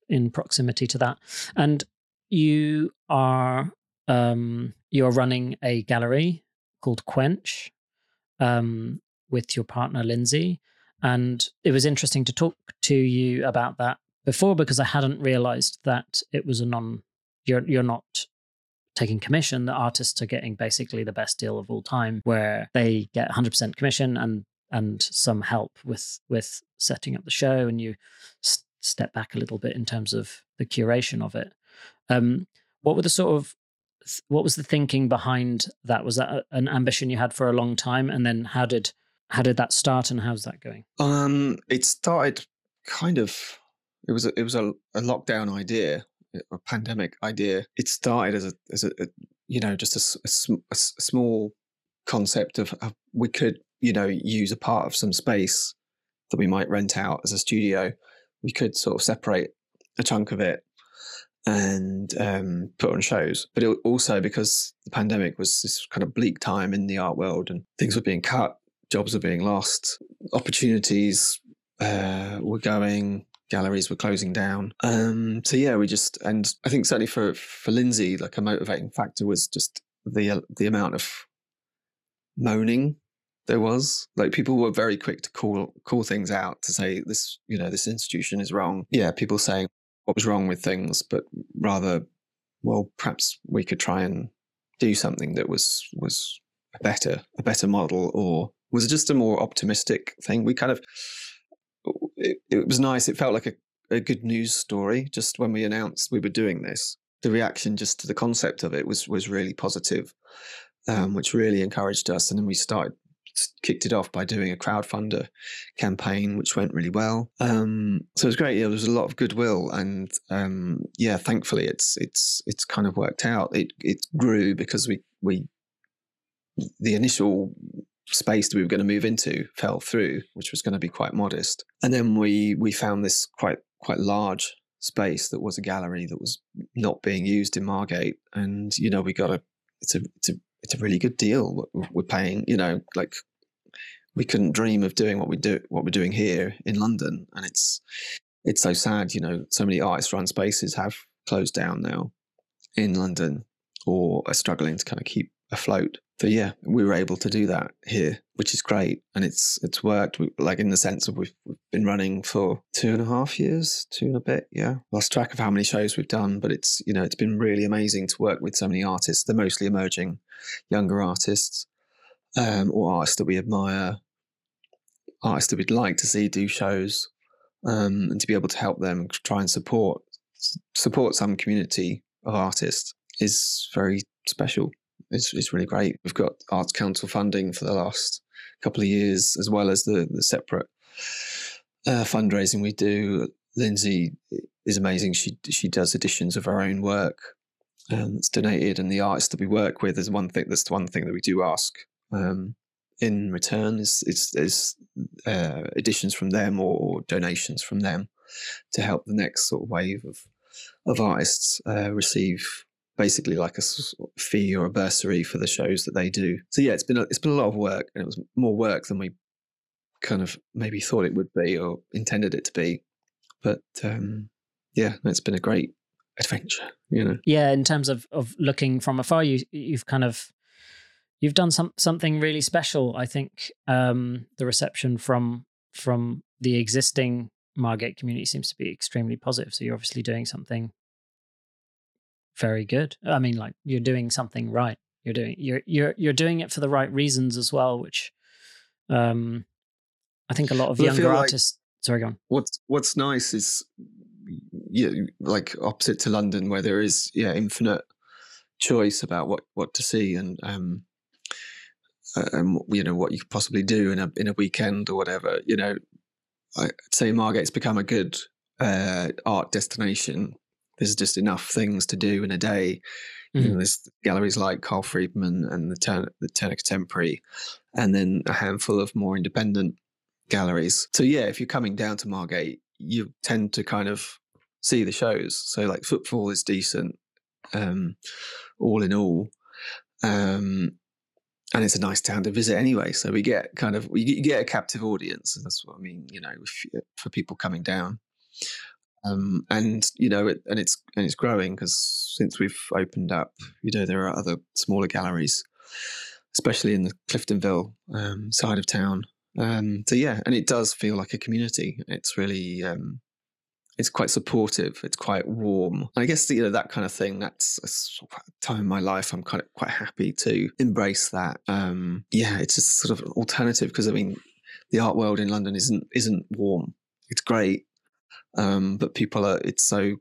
in proximity to that. And you are um, you're running a gallery called Quench. Um, with your partner Lindsey, and it was interesting to talk to you about that before because I hadn't realized that it was a non. You're you're not taking commission. The artists are getting basically the best deal of all time, where they get 100% commission and and some help with with setting up the show, and you step back a little bit in terms of the curation of it. Um, what were the sort of what was the thinking behind that? Was that an ambition you had for a long time, and then how did how did that start, and how's that going? Um, it started kind of. It was a, it was a, a lockdown idea, a pandemic idea. It started as a as a, a you know just a, a, a, small concept of, of we could you know use a part of some space that we might rent out as a studio. We could sort of separate a chunk of it and um, put on shows. But it, also because the pandemic was this kind of bleak time in the art world and things were being cut, jobs were being lost, opportunities uh, were going, galleries were closing down. Um, so yeah, we just and I think certainly for for Lindsey, like a motivating factor was just the uh, the amount of moaning there was like people were very quick to call call things out to say this you know this institution is wrong yeah people saying what was wrong with things, but rather, well, perhaps we could try and do something that was was a better a better model, or was it just a more optimistic thing? We kind of it, it was nice. It felt like a, a good news story. Just when we announced we were doing this, the reaction just to the concept of it was was really positive, um, which really encouraged us. And then we started kicked it off by doing a crowdfunder campaign, which went really well. Um, so it was great. Yeah, there was a lot of goodwill, and um, yeah, thankfully, it's it's it's kind of worked out. It it grew because we we the initial space that we were going to move into fell through, which was going to be quite modest, and then we we found this quite quite large space that was a gallery that was not being used in Margate, and you know we got a it's a it's a it's a really good deal. We're paying, you know, like we couldn't dream of doing what we do, what we're doing here in London, and it's it's so sad. You know, so many artist run spaces have closed down now in London, or are struggling to kind of keep afloat. So yeah, we were able to do that here, which is great, and it's it's worked. We, like in the sense of we've, we've been running for two and a half years, two and a bit. Yeah, lost track of how many shows we've done, but it's you know it's been really amazing to work with so many artists. They're mostly emerging, younger artists, um, or artists that we admire, artists that we'd like to see do shows, um, and to be able to help them try and support support some community of artists is very special it's, it's really great. We've got Arts Council funding for the last couple of years, as well as the, the separate uh, fundraising we do. Lindsey is amazing. She she does editions of her own work um, that's donated, and the artists that we work with is one thing. That's one thing that we do ask um, in return is is, is uh, editions from them or, or, donations from them to help the next sort of wave of of artists uh, receive basically like a fee or a bursary for the shows that they do. So yeah, it's been a, it's been a lot of work, and it was more work than we kind of maybe thought it would be or intended it to be. But um, yeah, it's been a great adventure. You know. Yeah, in terms of of looking from afar, you you've kind of you've done some something really special. I think um, the reception from from the existing Margate community seems to be extremely positive. So you're obviously doing something very good. I mean, like you're doing something right. You're doing you're you're you're doing it for the right reasons as well, which um I think a lot of well, younger artists like sorry, go on. What's what's nice is yeah, like opposite to London where there is yeah infinite choice about what what to see and um and you know what you could possibly do in a in a weekend or whatever. You know, I'd say Margate's become a good uh, art destination there's just enough things to do in a day. Mm-hmm. You know, mm-hmm. there's galleries like Carl Freedman and the Turner, the Turner Contemporary, and then a handful of more independent galleries. So yeah, if you're coming down to Margate, you tend to kind of see the shows. So like footfall is decent, um, all in all. Um, and it's a nice town to visit anyway. So we get kind of we get a captive audience, and that's what I mean. You know, if, for people coming down, um, and you know, it, and it's and it's growing because since we've opened up, you know, there are other smaller galleries, especially in the Cliftonville um, side of town, Um, so yeah, and it does feel like a community. It's really um, it's quite supportive. It's quite warm. And I guess you know that kind of thing. That's a time in my life I'm kind of quite happy to embrace that. Um, yeah, it's just sort of alternative because I mean, the art world in London isn't isn't warm. It's great, um, but people are. It's so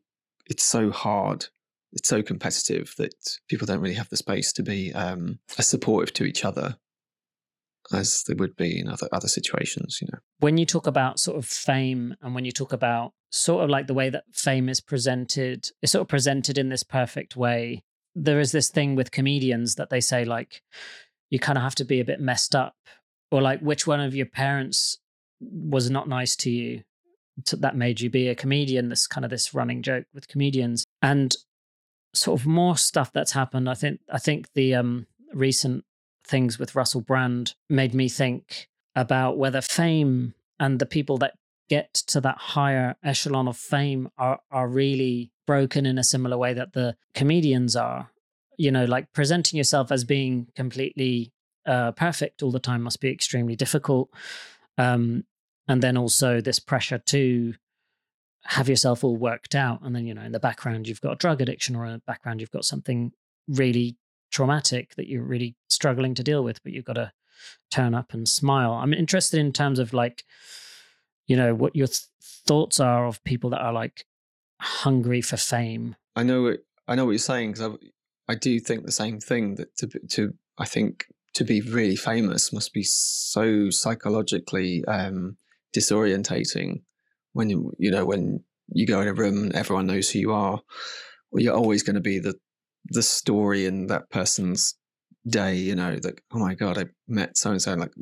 it's so hard. It's so competitive that people don't really have the space to be um, as supportive to each other as they would be in other other situations. You know, when you talk about sort of fame and when you talk about sort of like the way that fame is presented, it's sort of presented in this perfect way. There is this thing with comedians that they say like you kind of have to be a bit messed up, or like which one of your parents was not nice to you that made you be a comedian. This kind of this running joke with comedians and sort of more stuff that's happened. I think I think the um recent things with Russell Brand made me think about whether fame and the people that get to that higher echelon of fame are are really broken in a similar way that the comedians are. You know, like presenting yourself as being completely uh, perfect all the time must be extremely difficult. Um, and then also this pressure to have yourself all worked out, and then you know, in the background you've got a drug addiction, or in the background you've got something really traumatic that you're really struggling to deal with, but you've got to turn up and smile. I'm interested in terms of like, you know, what your th- thoughts are of people that are like hungry for fame. I know what I know what you're saying because I, I do think the same thing that to to I think to be really famous must be so psychologically um, disorientating when you you know when you go in a room and everyone knows who you are. Well, you're always going to be the the story in that person's day, you know, like, oh my God, I met so and so, like,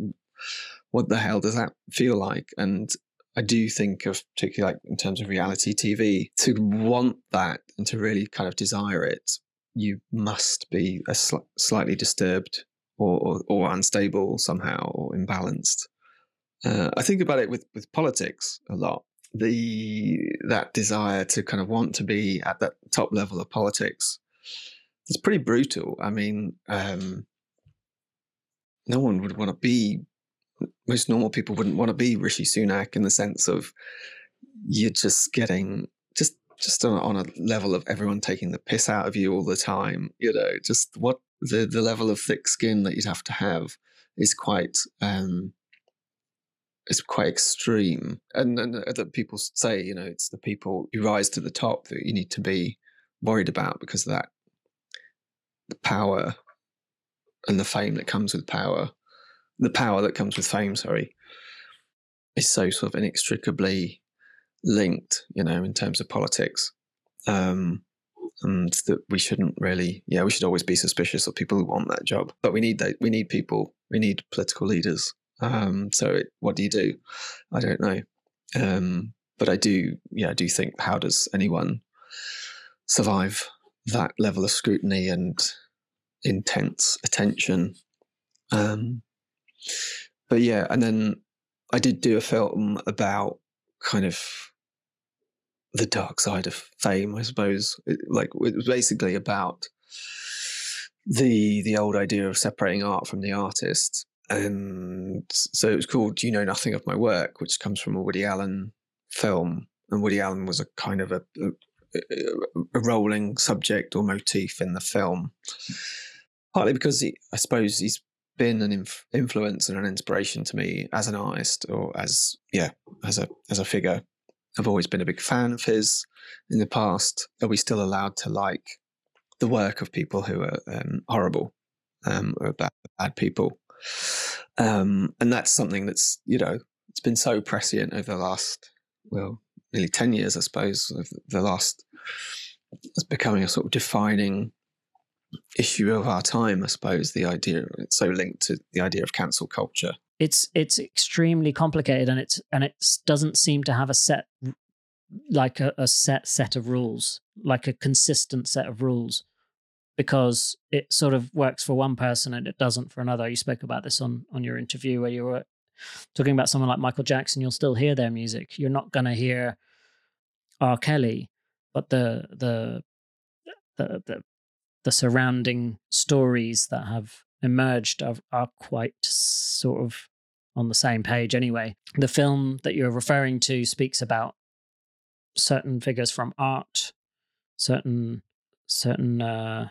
what the hell does that feel like? And I do think of, particularly like in terms of reality TV, to want that and to really kind of desire it, you must be a sl- slightly disturbed or, or, or, unstable somehow or imbalanced. Uh, I think about it with, with politics a lot. The that desire to kind of want to be at that top level of politics it's pretty brutal. I mean, um, no one would want to be. Most normal people wouldn't want to be Rishi Sunak in the sense of you're just getting just just on, on a level of everyone taking the piss out of you all the time. You know, just what the the level of thick skin that you'd have to have is quite um, is quite extreme. And, and that people say, you know, it's the people who rise to the top that you need to be worried about because of that the power and the fame that comes with power, the power that comes with fame, sorry, is so sort of inextricably linked, you know, in terms of politics. Um, and that we shouldn't really, yeah, we should always be suspicious of people who want that job. But we need that, we need people, we need political leaders. Um, so it, what do you do? I don't know. Um, but I do, yeah, I do think how does anyone survive that level of scrutiny and intense attention. Um, but yeah, and then I did do a film about kind of the dark side of fame, I suppose. It, like it was basically about the the old idea of separating art from the artist. And so it was called You Know Nothing of My Work, which comes from a Woody Allen film. And Woody Allen was a kind of a, a a rolling subject or motif in the film. Partly because he, I suppose he's been an inf- influence and an inspiration to me as an artist or as yeah as a as a figure. I've always been a big fan of his. In the past, are we still allowed to like the work of people who are um, horrible um, or bad, bad people? Um, and that's something that's you know it's been so prescient over the last well nearly 10 years, I suppose, the last, it's becoming a sort of defining issue of our time, I suppose, the idea, it's so linked to the idea of cancel culture. It's it's extremely complicated and it's and it doesn't seem to have a set like a, a set set of rules, like a consistent set of rules because it sort of works for one person and it doesn't for another. You spoke about this on on your interview where you were talking about someone like Michael Jackson. You'll still hear their music. You're not going to hear R. Kelly, but the the the the, the surrounding stories that have emerged are, are quite sort of on the same page anyway. The film that you're referring to speaks about certain figures from art, certain certain uh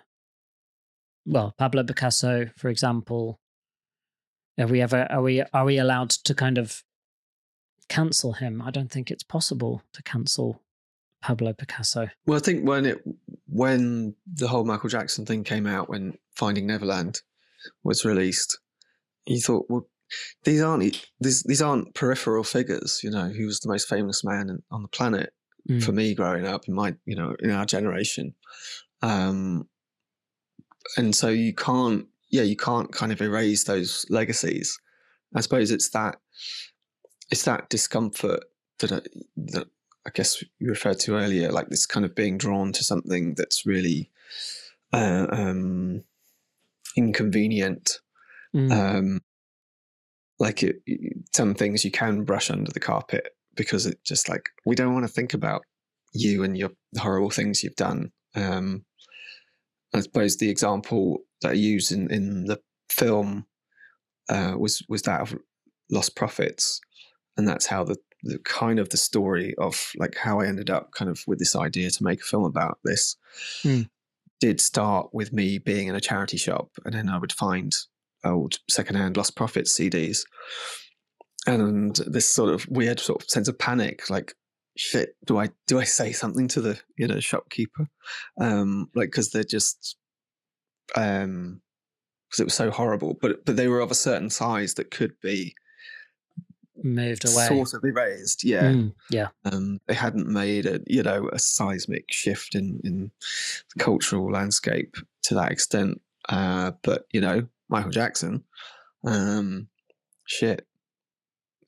well, Pablo Picasso, for example. Are we ever are we are we allowed to kind of cancel him? I don't think it's possible to cancel Pablo Picasso. Well, I think when it when the whole Michael Jackson thing came out, when Finding Neverland was released, you thought, well, these aren't these these aren't peripheral figures. You know, he was the most famous man on the planet mm. for me growing up in my you know in our generation, um, and so you can't yeah you can't kind of erase those legacies. I suppose it's that it's that discomfort that I, that I guess you referred to earlier, like this kind of being drawn to something that's really uh, um, inconvenient. Mm. Um, like it, some things you can brush under the carpet because it just like we don't want to think about you and your horrible things you've done. Um, I suppose the example that I used in, in the film uh, was was that of Lostprophets, and that's how the, the kind of the story of like how I ended up kind of with this idea to make a film about this mm. did start with me being in a charity shop, and then I would find old secondhand Lostprophets CDs, and this sort of weird sort of sense of panic, like shit, do I do I say something to the you know shopkeeper, um, like because they're just um because it was so horrible, but but they were of a certain size that could be moved away, sort of erased. Yeah, mm, yeah. Um, they hadn't made a you know a seismic shift in in the cultural landscape to that extent. Uh, but you know, Michael Jackson, um, shit,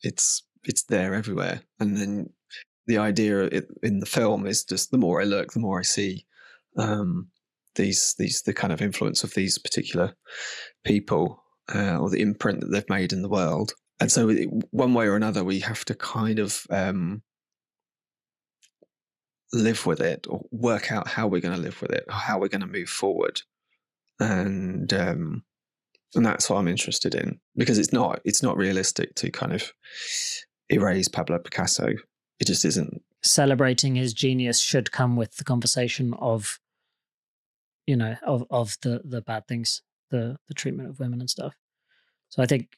it's it's there everywhere. And then the idea in the film is just the more I look, the more I see um, these these the kind of influence of these particular people uh, or the imprint that they've made in the world. And so, one way or another, we have to kind of um, live with it or work out how we're going to live with it or how we're going to move forward. And um, and that's what I'm interested in because it's not it's not realistic to kind of erase Pablo Picasso. It just isn't. Celebrating his genius should come with the conversation of, you know, of of the the bad things, the the treatment of women and stuff. So I think,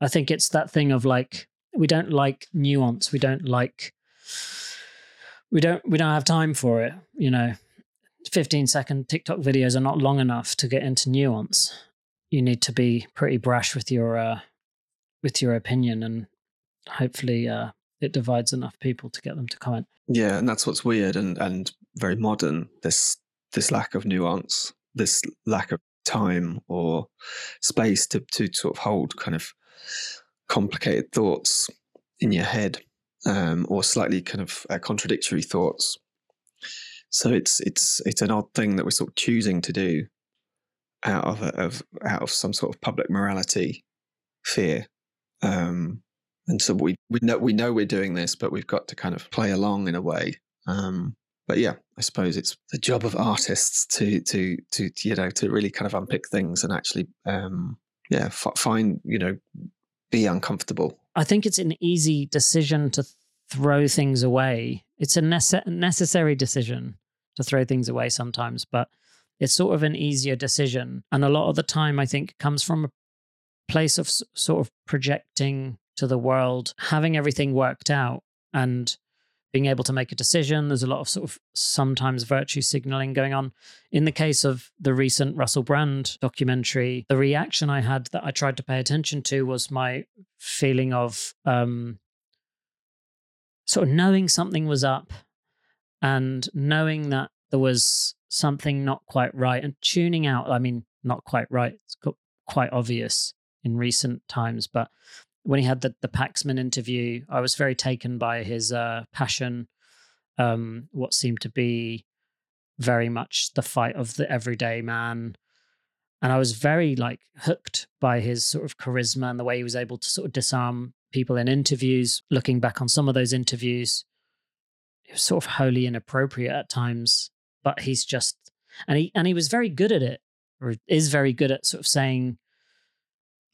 I think it's that thing of like we don't like nuance. We don't like. We don't. We don't have time for it. You know, 15 second TikTok videos are not long enough to get into nuance you need to be pretty brash with your uh, with your opinion, and hopefully uh, it divides enough people to get them to comment. Yeah, and that's what's weird and and very modern. This this lack of nuance, this lack of time or space to to sort of hold kind of complicated thoughts in your head, um, or slightly kind of uh, contradictory thoughts. So it's it's it's an odd thing that we're sort of choosing to do out of, of out of some sort of public morality fear. Um, and so we we know we know we're doing this, but we've got to kind of play along in a way. Um, but yeah, I suppose it's the job of artists to to to you know to really kind of unpick things and actually um, yeah f- find you know be uncomfortable. I think it's an easy decision to throw things away. It's a nece- necessary decision to throw things away sometimes, but it's sort of an easier decision. And a lot of the time, I think, comes from a place of sort of projecting to the world, having everything worked out and being able to make a decision. There's a lot of sort of sometimes virtue signaling going on. In the case of the recent Russell Brand documentary, the reaction I had that I tried to pay attention to was my feeling of um, sort of knowing something was up and knowing that there was something not quite right and tuning out. I mean, not quite right. It's quite obvious in recent times, but when he had the, the Paxman interview, I was very taken by his uh, passion, um, what seemed to be very much the fight of the everyday man. And I was very like hooked by his sort of charisma and the way he was able to sort of disarm people in interviews. Looking back on some of those interviews, it was sort of wholly inappropriate at times but he's just and he and he was very good at it or is very good at sort of saying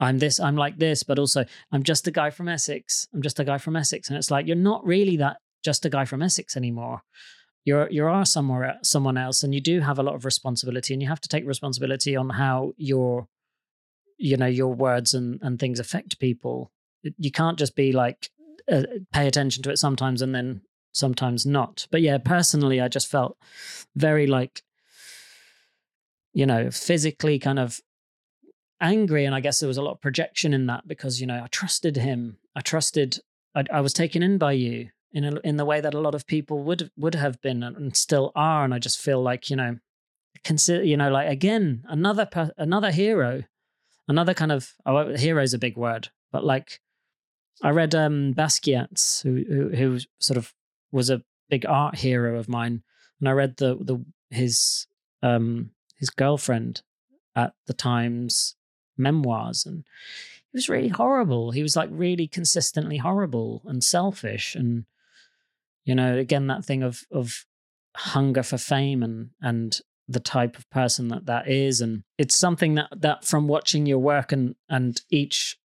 I'm this, I'm like this, but also I'm just a guy from Essex. I'm just a guy from Essex. And it's like, you're not really that just a guy from Essex anymore. You're you are somewhere someone else, and you do have a lot of responsibility, and you have to take responsibility on how your, you know, your words and and things affect people. You can't just be like uh, pay attention to it sometimes and then sometimes not. But yeah, personally, I just felt very like, you know, physically kind of angry. And I guess there was a lot of projection in that because, you know, I trusted him. I trusted, I, I was taken in by you in a, in the way that a lot of people would would have been and still are. And I just feel like, you know, consider, you know, like again, another, another hero, another kind of, oh, hero is a big word, but like, I read um, Basquiat's, who, who, who sort of was a big art hero of mine, and I read the the his um his girlfriend at the Times memoirs, and he was really horrible. He was like really consistently horrible and selfish, and you know, again that thing of of hunger for fame and and the type of person that that is, and it's something that that from watching your work and and each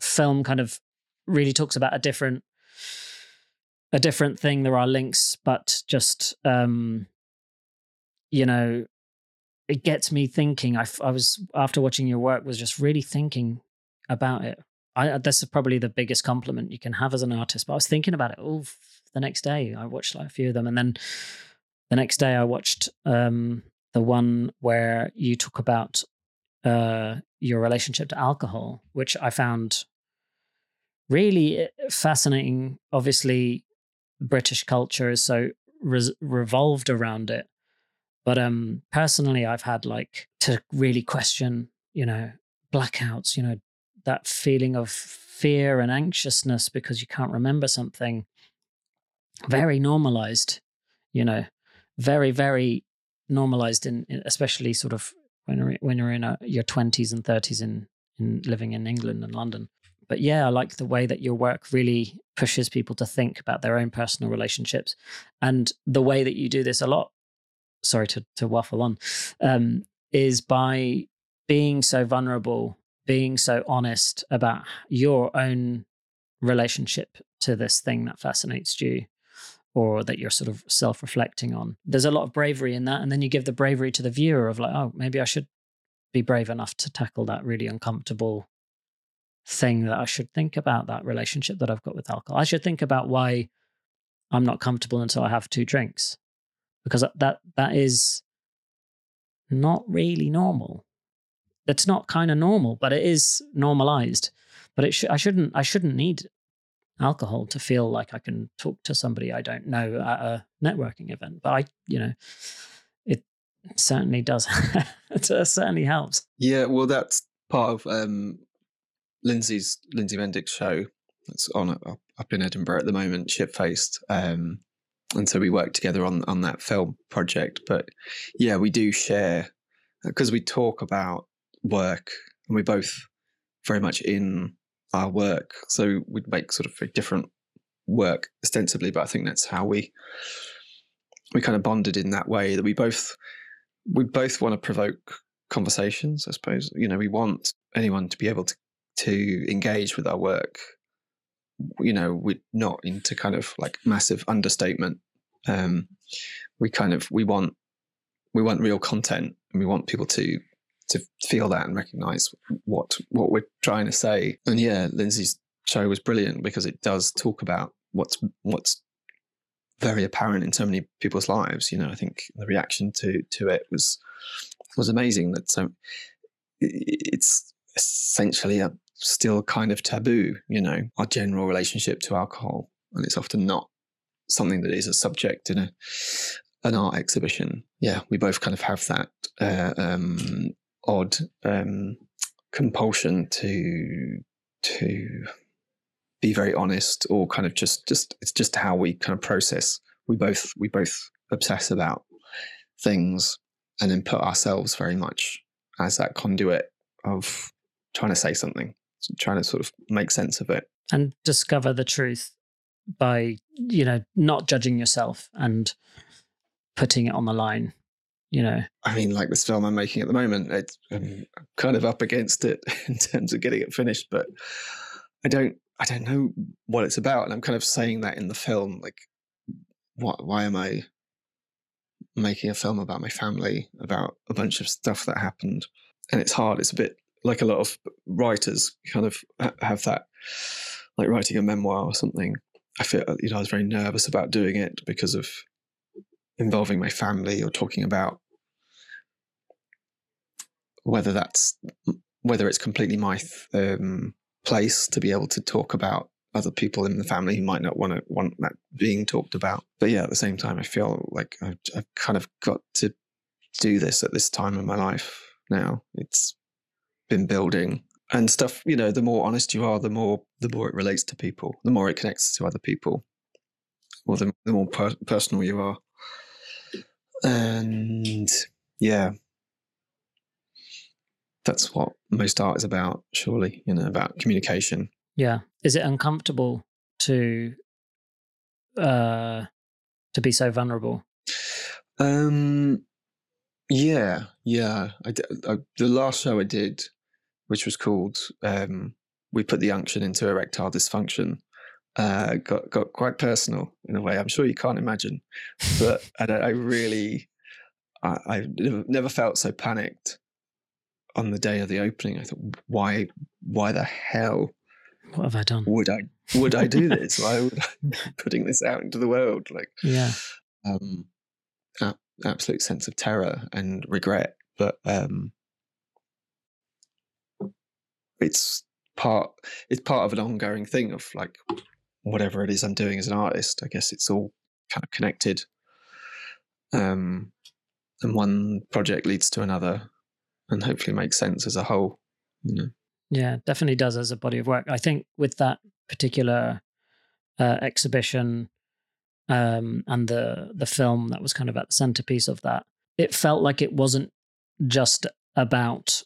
film kind of really talks about a different a different thing. There are links, but just um, you know, it gets me thinking. I, I was after watching your work was just really thinking about it. I this is probably the biggest compliment you can have as an artist. But I was thinking about it all the next day. I watched like a few of them, and then the next day I watched um, the one where you talk about uh, your relationship to alcohol, which I found really eh, fascinating. Obviously, British culture is so re- revolved around it. But um, personally, I've had like to really question, you know, blackouts, you know, that feeling of fear and anxiousness because you can't remember something. Very normalized, you know, very very normalized in, in especially sort of when you're, when you're in a, your 20s and 30s in in living in England and London but yeah, I like the way that your work really pushes people to think about their own personal relationships, and the way that you do this a lot. Sorry to to waffle on, um, is by being so vulnerable, being so honest about your own relationship to this thing that fascinates you or that you're sort of self-reflecting on there's a lot of bravery in that and then you give the bravery to the viewer of like oh maybe i should be brave enough to tackle that really uncomfortable thing that I should think about that relationship that I've got with alcohol. I should think about why I'm not comfortable until I have two drinks because that that is not really normal. It's not kind of normal, but it is normalized. But it sh- I shouldn't I shouldn't need alcohol to feel like I can talk to somebody I don't know at a networking event. But I, you know, it certainly does. <laughs> it certainly helps. Yeah, well, that's part of um, Lindsey's Lindsey Mendick's show that's on up in Edinburgh at the moment, Shit Faced. Um, and so we work together on on that film project. But yeah, we do share because we talk about work and we're both very much in our work. So we'd make sort of a different work ostensibly, but I think that's how we we kind of bonded in that way that we both we both want to provoke conversations. I suppose you know we want anyone to be able to to engage with our work you know we're not into kind of like massive understatement. Um we kind of we want we want real content and we want people to to feel that and recognize what what we're trying to say. And yeah lindsey's show was brilliant because it does talk about what's what's very apparent in so many people's lives. You know i think the reaction to to it was was amazing that so it's essentially a still kind of taboo, you know, our general relationship to alcohol. And it's often not something that is a subject in a an art exhibition. Yeah, we both kind of have that uh, um, odd um, compulsion to to be very honest, or kind of just just it's just how we kind of process. We both we both obsess about things, and then put ourselves very much as that conduit of trying to say something trying to sort of make sense of it. And discover the truth by you know not judging yourself and putting it on the line you know? I mean like this film i'm making at the moment it's I'm kind of up against it <laughs> in terms of getting it finished but i don't i don't know what it's about and i'm kind of saying that in the film like what why am i making a film about my family about a bunch of stuff that happened? And it's hard it's a bit like a lot of writers kind of have that like writing a memoir or something i feel you know i was very nervous about doing it because of involving my family or talking about whether that's whether it's completely my um, place to be able to talk about other people in the family who might not want to want that being talked about. But yeah, at the same time, I feel like I've, I've kind of got to do this at this time in my life now. It's been building and stuff. You know, the more honest you are, the more the more it relates to people, the more it connects to other people, or the, the more per- personal you are. And yeah, that's what most art is about, surely, you know, about communication. Yeah. Is it uncomfortable to uh to be so vulnerable? Um yeah, yeah. I, I, the last show I did, which was called um, "We Put the Unction into Erectile Dysfunction," uh, got got quite personal in a way. I'm sure you can't imagine, but <laughs> I, I really, I, I never felt so panicked on the day of the opening. I thought, why, why the hell? What have I done? Would I would I do this? why <laughs> would I be putting this out into the world? Like, yeah, um, absolute sense of terror and regret, but um, it's part it's part of an ongoing thing of like whatever it is I'm doing as an artist. I guess it's all kind of connected. Um, and one project leads to another, and hopefully makes sense as a whole. You know. Yeah, definitely does as a body of work. I think with that particular uh, exhibition um, and the the film that was kind of at the centerpiece of that, it felt like it wasn't just about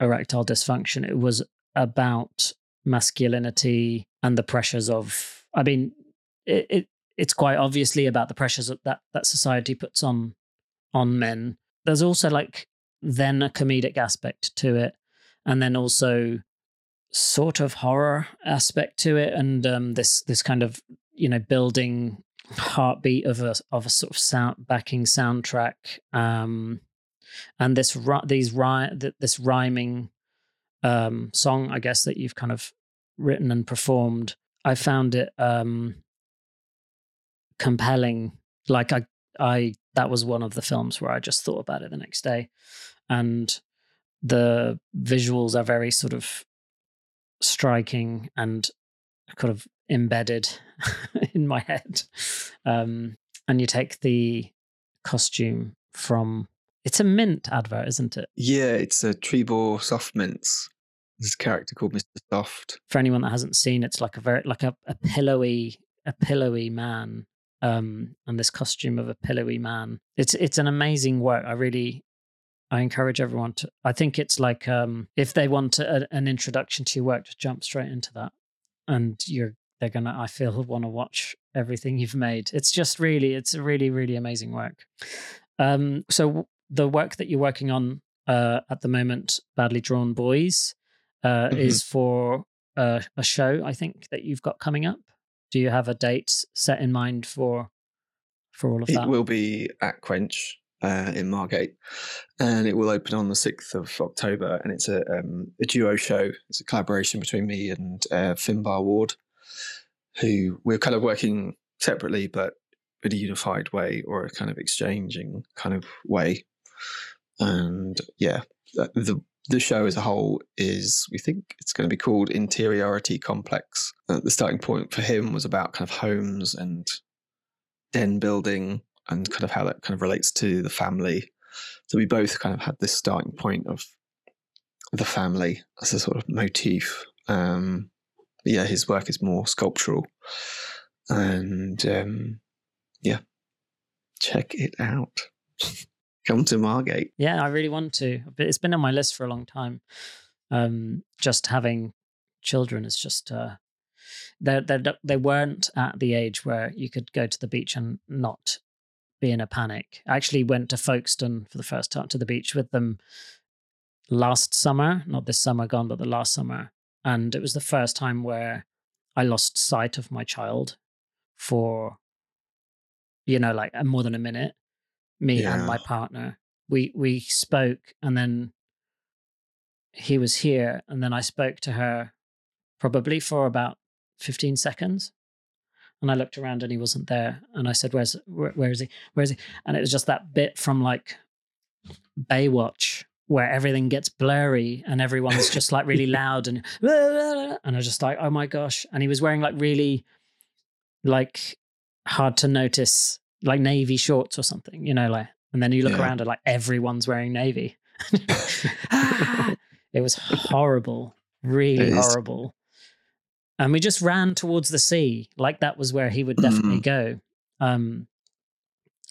erectile dysfunction. It was about masculinity and the pressures of. I mean, it, it it's quite obviously about the pressures that that society puts on on men. There's also like then a comedic aspect to it and then also sort of horror aspect to it and um, this this kind of you know building heartbeat of a of a sort of sound backing soundtrack um, and this these this rhyming um, song I guess that you've kind of written and performed I found it um, compelling like I I that was one of the films where I just thought about it the next day and the visuals are very sort of striking and kind of embedded <laughs> in my head. Um, and you take the costume from it's a mint advert, isn't it? Yeah, it's a Trebor soft mints. There's a character called Mr. Soft. For anyone that hasn't seen, it's like a very like a, a pillowy a pillowy man. Um, and this costume of a pillowy man. It's it's an amazing work. I really I encourage everyone to. I think it's like um, if they want a, an introduction to your work, just jump straight into that, and you're they're gonna. I feel want to watch everything you've made. It's just really, it's really, really amazing work. Um, so the work that you're working on uh, at the moment, Badly Drawn Boys, uh, mm-hmm. is for uh, a show I think that you've got coming up. Do you have a date set in mind for for all of it that? It will be at Quench uh, in Margate, and it will open on the sixth of October. And it's a, um, a duo show. It's a collaboration between me and uh, Finbar Ward, who we're kind of working separately, but in a unified way or a kind of exchanging kind of way. And yeah, the the show as a whole is we think it's going to be called Interiority Complex. Uh, the starting point for him was about kind of homes and den building and kind of how that kind of relates to the family. So we both kind of had this starting point of the family as a sort of motif. Um, yeah, his work is more sculptural, and um, yeah, check it out. <laughs> Come to Margate. Yeah, I really want to. It's been on my list for a long time. Um, just having children is just uh, they they they weren't at the age where you could go to the beach and not be in a panic. I actually went to Folkestone for the first time to the beach with them last summer, not this summer gone, but the last summer. And it was the first time where I lost sight of my child for, you know, like more than a minute. Me and my partner. We we spoke and then he was here and then I spoke to her probably for about 15 seconds. And I looked around and he wasn't there. And I said, Where's where, where is he? Where is he? And it was just that bit from like Baywatch where everything gets blurry and everyone's <laughs> just like really loud and <laughs> and I was just like, oh my gosh. And he was wearing like really like hard to notice like navy shorts or something, you know, like and then you look Yeah. around and like everyone's wearing navy. Ah! <laughs> <laughs> it was horrible, really horrible. And we just ran towards the sea, like that was where he would definitely go. Um,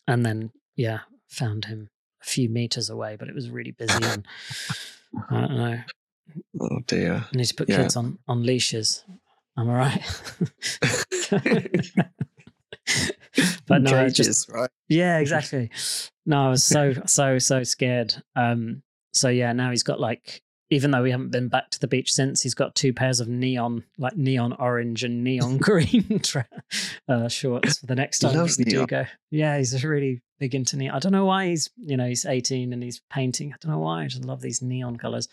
and then, yeah, found him a few meters away, but it was really busy. <laughs> And I don't know. Oh dear. I need to put Yeah. kids on on leashes. Am I right? <laughs> but no, I just right? yeah, exactly. No, I was so so so scared. Um, so yeah, now he's got like, even though we haven't been back to the beach since, he's got two pairs of neon, like neon orange and neon <laughs> green uh, shorts for the next time we do go. Yeah, he's really big into neon. I don't know why he's, you know, he's 18 and he's painting. I don't know why. I just love these neon colors.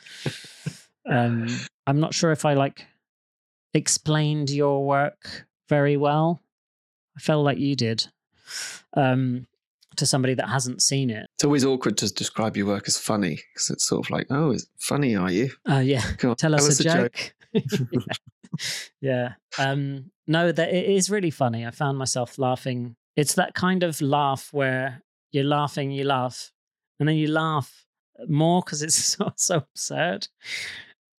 um, <laughs> I'm not sure if I like explained your work very well. I felt like you did. Um, to somebody that hasn't seen it. It's always awkward to describe your work as funny because it's sort of like, oh, it's funny, are you? Oh yeah, <laughs> on, tell us a a joke. <laughs> yeah. Um, no, that it is really funny. I found myself laughing. It's that kind of laugh where you're laughing, you laugh, and then you laugh more because it's <laughs> so, so absurd.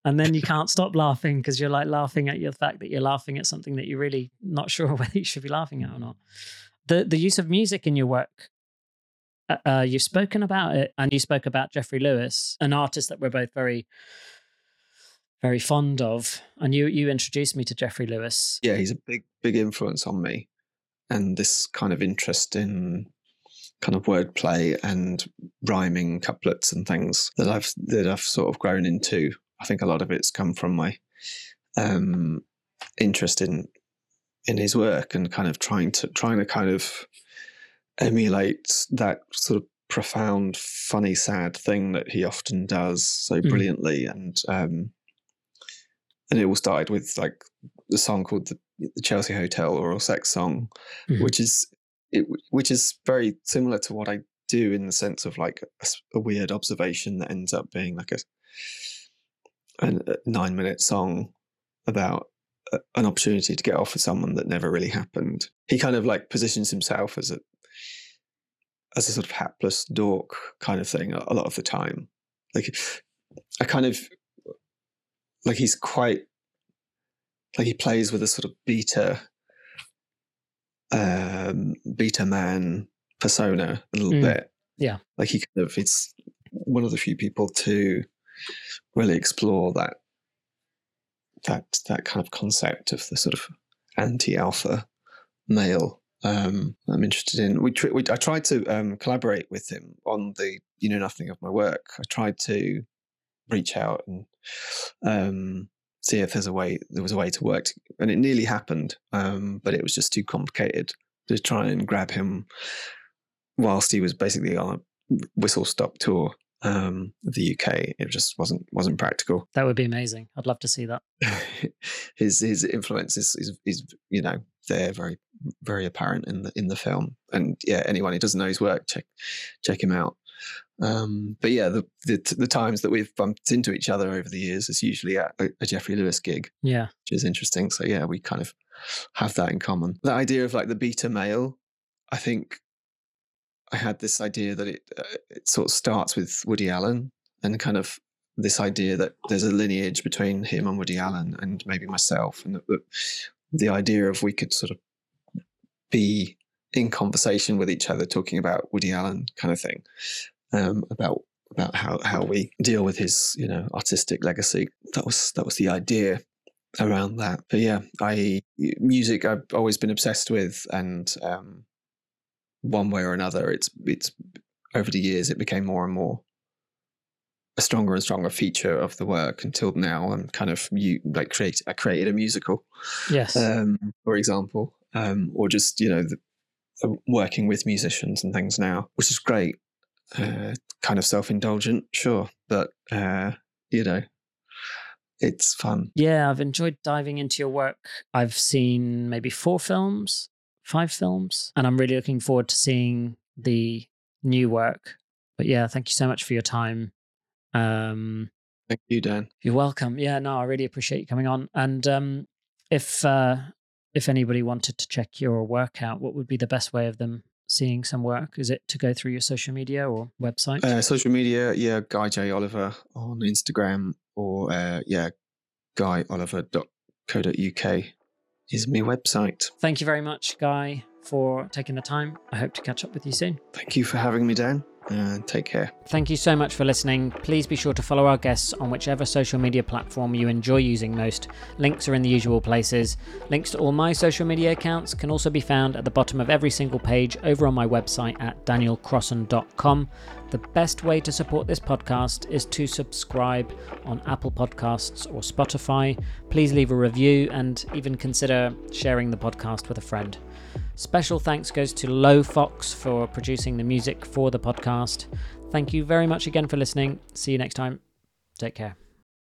And then you can't stop laughing because you're like laughing at your fact that you're laughing at something that you're really not sure <laughs> whether you should be laughing at or not. The the use of music in your work uh, uh, you've spoken about it and you spoke about Jeffrey Lewis, an artist that we're both very, very fond of. And you, you introduced me to Jeffrey Lewis. Yeah, he's a big, big influence on me, and this kind of interest in kind of wordplay and rhyming couplets and things that I've that I've sort of grown into. I think a lot of it's come from my um, interest in in his work and kind of trying to trying to kind of emulate that sort of profound, funny, sad thing that he often does so Mm. brilliantly. And um, and it all started with like the song called the, the Chelsea Hotel Oral Sex Song, Mhm. which is it, which is very similar to what I do in the sense of like a, a weird observation that ends up being like a, a nine minute song about a, an opportunity to get off with someone that never really happened. He kind of like positions himself as a as a sort of hapless dork kind of thing a, a lot of the time. Like I kind of like he's quite like he plays with a sort of beta um beta man persona a little Mm. bit. Yeah. Like he kind of it's one of the few people to really explore that that that kind of concept of the sort of anti-alpha male um, I'm interested in. We, we I tried to um, collaborate with him on the you know nothing of my work. I tried to reach out and um, see if there's a way there was a way to work, and it nearly happened, um, but it was just too complicated to try and grab him whilst he was basically on a whistle stop tour um, of the UK. It just wasn't wasn't practical. That would be amazing. I'd love to see that. <laughs> his his influence is, is is you know there very very apparent in the in the film and yeah anyone who doesn't know his work check check him out um but yeah the, the the times that we've bumped into each other over the years is usually at a, a Jeffrey Lewis gig Yeah. which is interesting so yeah we kind of have that in common the idea of like the beta male I think I had this idea that it uh, it sort of starts with Woody Allen and kind of this idea that there's a lineage between him and Woody Allen and maybe myself, and that the idea of we could sort of be in conversation with each other, talking about Woody Allen kind of thing, um, about about how how we deal with his you know artistic legacy. That was that was the idea around that. But yeah, I music I've always been obsessed with, and um, one way or another. It's it's over the years it became more and more a stronger and stronger feature of the work until now I'm kind of you like create I created a musical. Yes. Um, for example. Um, or just, you know, the, uh, working with musicians and things now, which is great. Uh, kind of self indulgent, sure. But uh, you know, it's fun. Yeah, I've enjoyed diving into your work. I've seen maybe four films, five films, and I'm really looking forward to seeing the new work. But yeah, thank you so much for your time. Um, thank you, Dan. You're welcome. Yeah, no, I really appreciate you coming on. And um, if uh, if anybody wanted to check your work out, what would be the best way of them seeing some work? Is it to go through your social media or website? Uh, social media, yeah, Guy J Oliver on Instagram or uh, yeah, guyoliver.co.uk is my website. Thank you very much, Guy, for taking the time. I hope to catch up with you soon. Thank you for having me, Dan and take care. Thank you so much for listening. Please be sure to follow our guests on whichever social media platform you enjoy using most. Links are in the usual places. Links to all my social media accounts can also be found at the bottom of every single page over on my website at danielcrossan.com. The best way to support this podcast is to subscribe on Apple Podcasts or Spotify. Please leave a review and even consider sharing the podcast with a friend. Special thanks goes to Low Fox for producing the music for the podcast. Thank you very much again for listening. See you next time. Take care.